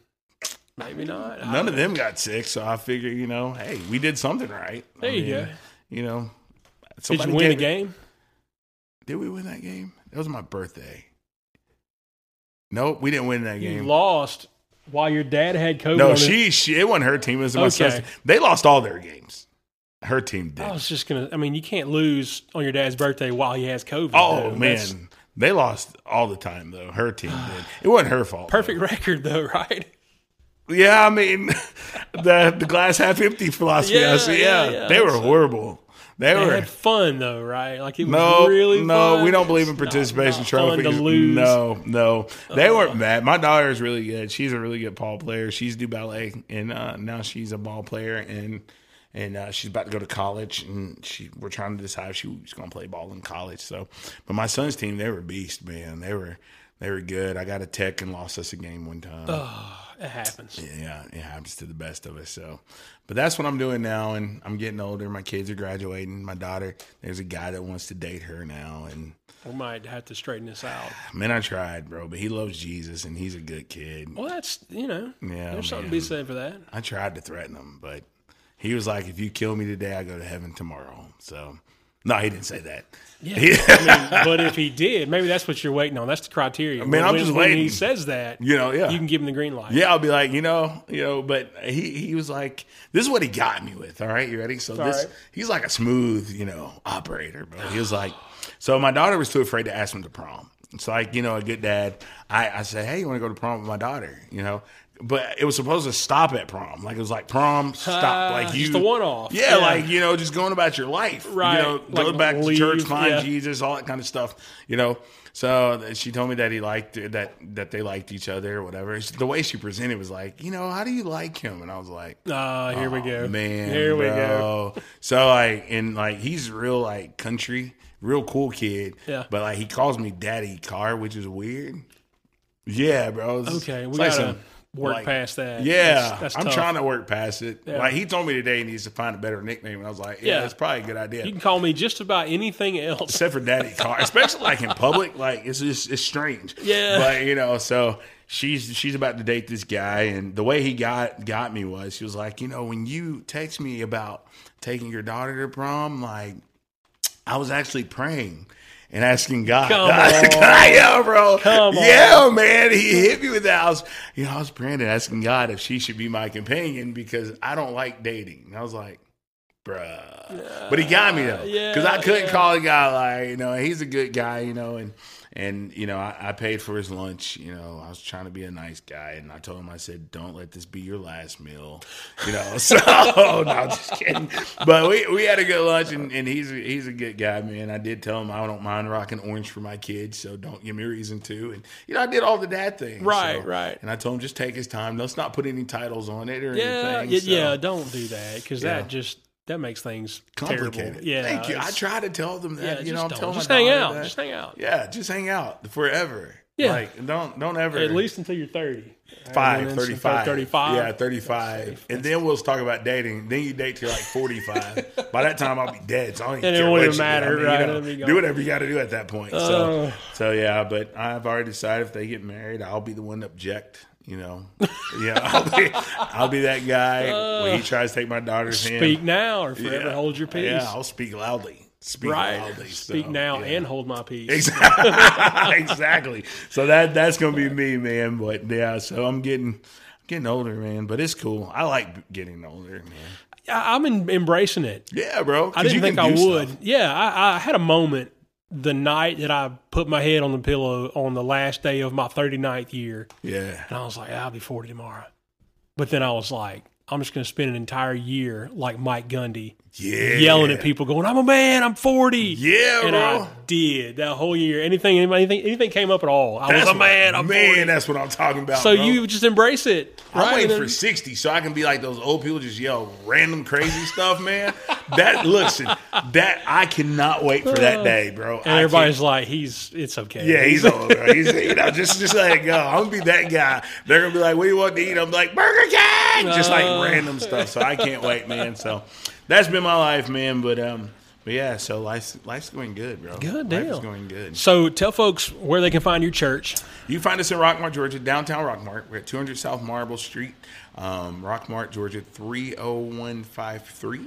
maybe not. I None of them got sick, so I figure, you know, hey, we did something right. I There you mean, go. You know. Did you win the game? Did we win that game? That was my birthday. Nope, we didn't win that You game. lost while your dad had COVID. No, she, she it wasn't her team. It was my Okay. sister. They lost all their games. Her team did. I was just gonna. I mean, you can't lose on your dad's birthday while he has COVID. oh though. man, That's they lost all the time though. Her team did. It wasn't her fault. perfect record though, right? Yeah, I mean, the the glass half empty philosophy. Yeah, I see. Yeah, yeah, yeah. they were horrible. They, They were. had fun though, right? Like it was No, really no, fun. we don't believe in participation trophies. No, no, they weren't mad. My daughter is really good. She's a really good ball player. She's do ballet, and uh, now she's a ball player, and and uh, she's about to go to college. And she, we're trying to decide if she's going to play ball in college. So, but my son's team, they were beast, man. They were they were good. I got a tech and lost us a game one time. It happens. Yeah, it happens to the best of us. So, but that's what I'm doing now, and I'm getting older. My kids are graduating. My daughter, there's a guy that wants to date her now, and We might have to straighten this out. man, I tried, bro, but he loves Jesus and he's a good kid. Well, that's you know, Yeah, there's something to be said for that. I tried to threaten him, but he was like, "If you kill me today, I go to heaven tomorrow." So, no, he didn't say that. Yeah, I mean, but if he did, maybe that's what you're waiting on. That's the criteria. Man, I'm when, just when he says that, You know, yeah. you can give him the green light. Yeah, I'll be like, you know, you know, but he he was like, this is what he got me with. All right, you ready? So this, right. he's like a smooth, you know, operator, But He was like, so my daughter was too afraid to ask him to prom. It's like, you know, a good dad. I I said, hey, you want to go to prom with my daughter? You know, but it was supposed to stop at prom. Like it was like prom stop. Ah, like you, just a one-off. Yeah, Yeah. like you know, just going about your life. Right. You know, Like going back leave, to church, find yeah. Jesus, all that kind of stuff. You know. So she told me that he liked that that they liked each other or whatever. The way she presented was like, you know, how do you like him? And I was like, Ah, here we go. "Oh, man, here we go. So like, and like, he's real like country, real cool kid. Yeah. But like, he calls me Daddy Carr, which is weird. Yeah, bro. It's- Okay, we it's like some- work like- past that. Yeah, That's- that's I'm tough. trying to work past it. Yeah. Like he told me today he needs to find a better nickname, and I was like, yeah, Yeah. that's probably a good idea. You can call me just about anything else. except for daddy Carr, especially like in public. Like it's just it's strange. Yeah. But you know, so she's she's about to date this guy, and the way he got got me was she was like, you know, when you text me about taking your daughter to prom, like I was actually praying. And asking God, Come on. yeah, bro, Come on. yeah, man, he hit me with that. I was, you know, I was praying and asking God if she should be my companion because I don't like dating. And I was like, bruh. But he got me though, Yeah, because I couldn't yeah. call a guy like you know he's a good guy, you know, and and you know I, I paid for his lunch. You know, I was trying to be a nice guy, and I told him I said, "Don't let this be your last meal," you know. So no, I'm just kidding. But we we had a good lunch, and, and he's a, he's a good guy, man. I did tell him I don't mind rocking orange for my kids, so don't give me a reason to. And you know, I did all the dad things, Right, so- right. And I told him just take his time. Let's not put any titles on it or Yeah, anything. yeah, so- yeah, Don't do that because Yeah. that just that makes things complicated. Terrible. Yeah, Thank you. I try to tell them that. Yeah, you just know, I'm telling just hang out. that. Just hang out. Yeah, just hang out forever. Yeah. Like don't don't ever At least until you're 30. five, 35. 35. Yeah, 35. And then we'll talk about dating. Then you date till like 45. By that time I'll be dead. So I don't even it care won't what even you do. matter, I mean, right? You know, It'll be gone. do whatever you got to do at that point. so Oh. so yeah, but I've already decided if they get married, I'll be the one to object. You know, yeah, I'll be, I'll be that guy when he tries to take my daughter's hand. Speak now or forever Yeah. hold your peace. Yeah, I'll speak loudly. Speak right. loudly. Speak so, now yeah. and hold my peace. Exactly. exactly. So that that's gonna be me, man. But yeah, so I'm getting getting older, man. But it's cool. I like getting older, man. I'm in, embracing it. Yeah, bro. I didn't you think I would. stuff. Yeah, I, I had a moment the night that I put my head on the pillow on the last day of my 39th year, Yeah. and I was like, I'll be 40 tomorrow. But then I was like, I'm just going to spend an entire year like Mike Gundy, Yeah. yelling at people, going, "I'm a man, I'm 40." Yeah, and bro. I did that whole year. Anything, anything, anything came up at all, I was a man. I'm man, 40. that's what I'm talking about. So bro. you just embrace it, right? I'm waiting for 60 so I can be like those old people just yell random crazy stuff, man. That listen, that I cannot wait for that day, bro. and I everybody's can't- like, "He's, it's okay." yeah, he's old, bro. He's, you know, just just let it go. I'm gonna be that guy. They're gonna be like, "What do you want to eat?" I'm like, "Burger King," just like Uh. random stuff. So I can't wait, man. So that's been my life, man. But um, but yeah, so life's life's going good, bro. Good deal. is going good. So tell folks where they can find your church. You find us in Rockmart, Georgia, downtown Rockmart. We're at 200 South Marble Street, um, Rockmart, Georgia, 30153.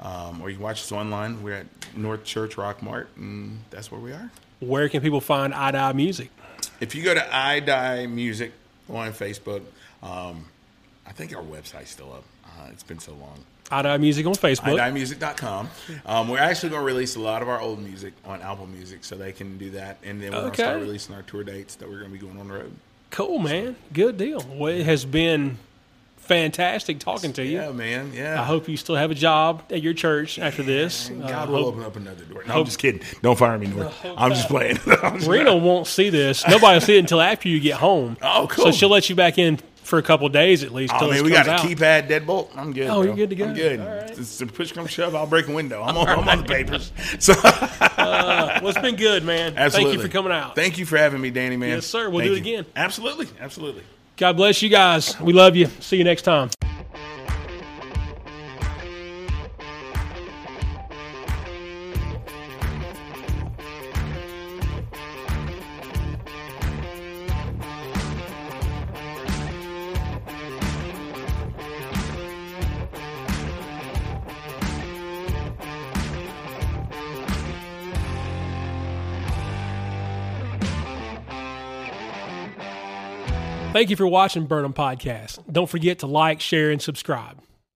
Um, or you can watch us online. We're at North Church Rockmart, and that's where we are. Where can people find to Eye Music? If you go to iDie Music on Facebook, um, I think our website's still up. Uh, it's been so long. To Eye Music on Facebook. iDieMusic.com. Um, we're actually going to release a lot of our old music on Apple Music, so they can do that. And then we're going to start releasing our tour dates that we're going to be going on the road. Cool, man. Good deal. Well, it has been fantastic talking to you. Yeah, man. Yeah. I hope you still have a job at your church after this. Uh, God will hope- open up another door. No, I'm just kidding. Don't fire me, North. I'm just playing. I'm just- Reno won't see this. Nobody will see it until after you get home. Oh, cool. So she'll let you back in for a couple days at least. Oh man, we got a out. keypad deadbolt. I'm good. Oh, bro. you're good to go. I'm good. All right. It's a push come shove. I'll break a window. I'm on, I'm on the papers. So Uh, well, it's been good, man. absolutely. Thank you for coming out. Thank you for having me, Danny. Man. Yes, sir. We'll Thank do it you. again. Absolutely. Absolutely. God bless you guys. We love you. See you next time. Thank you for watching Burnham Podcast. Don't forget to like, share, and subscribe.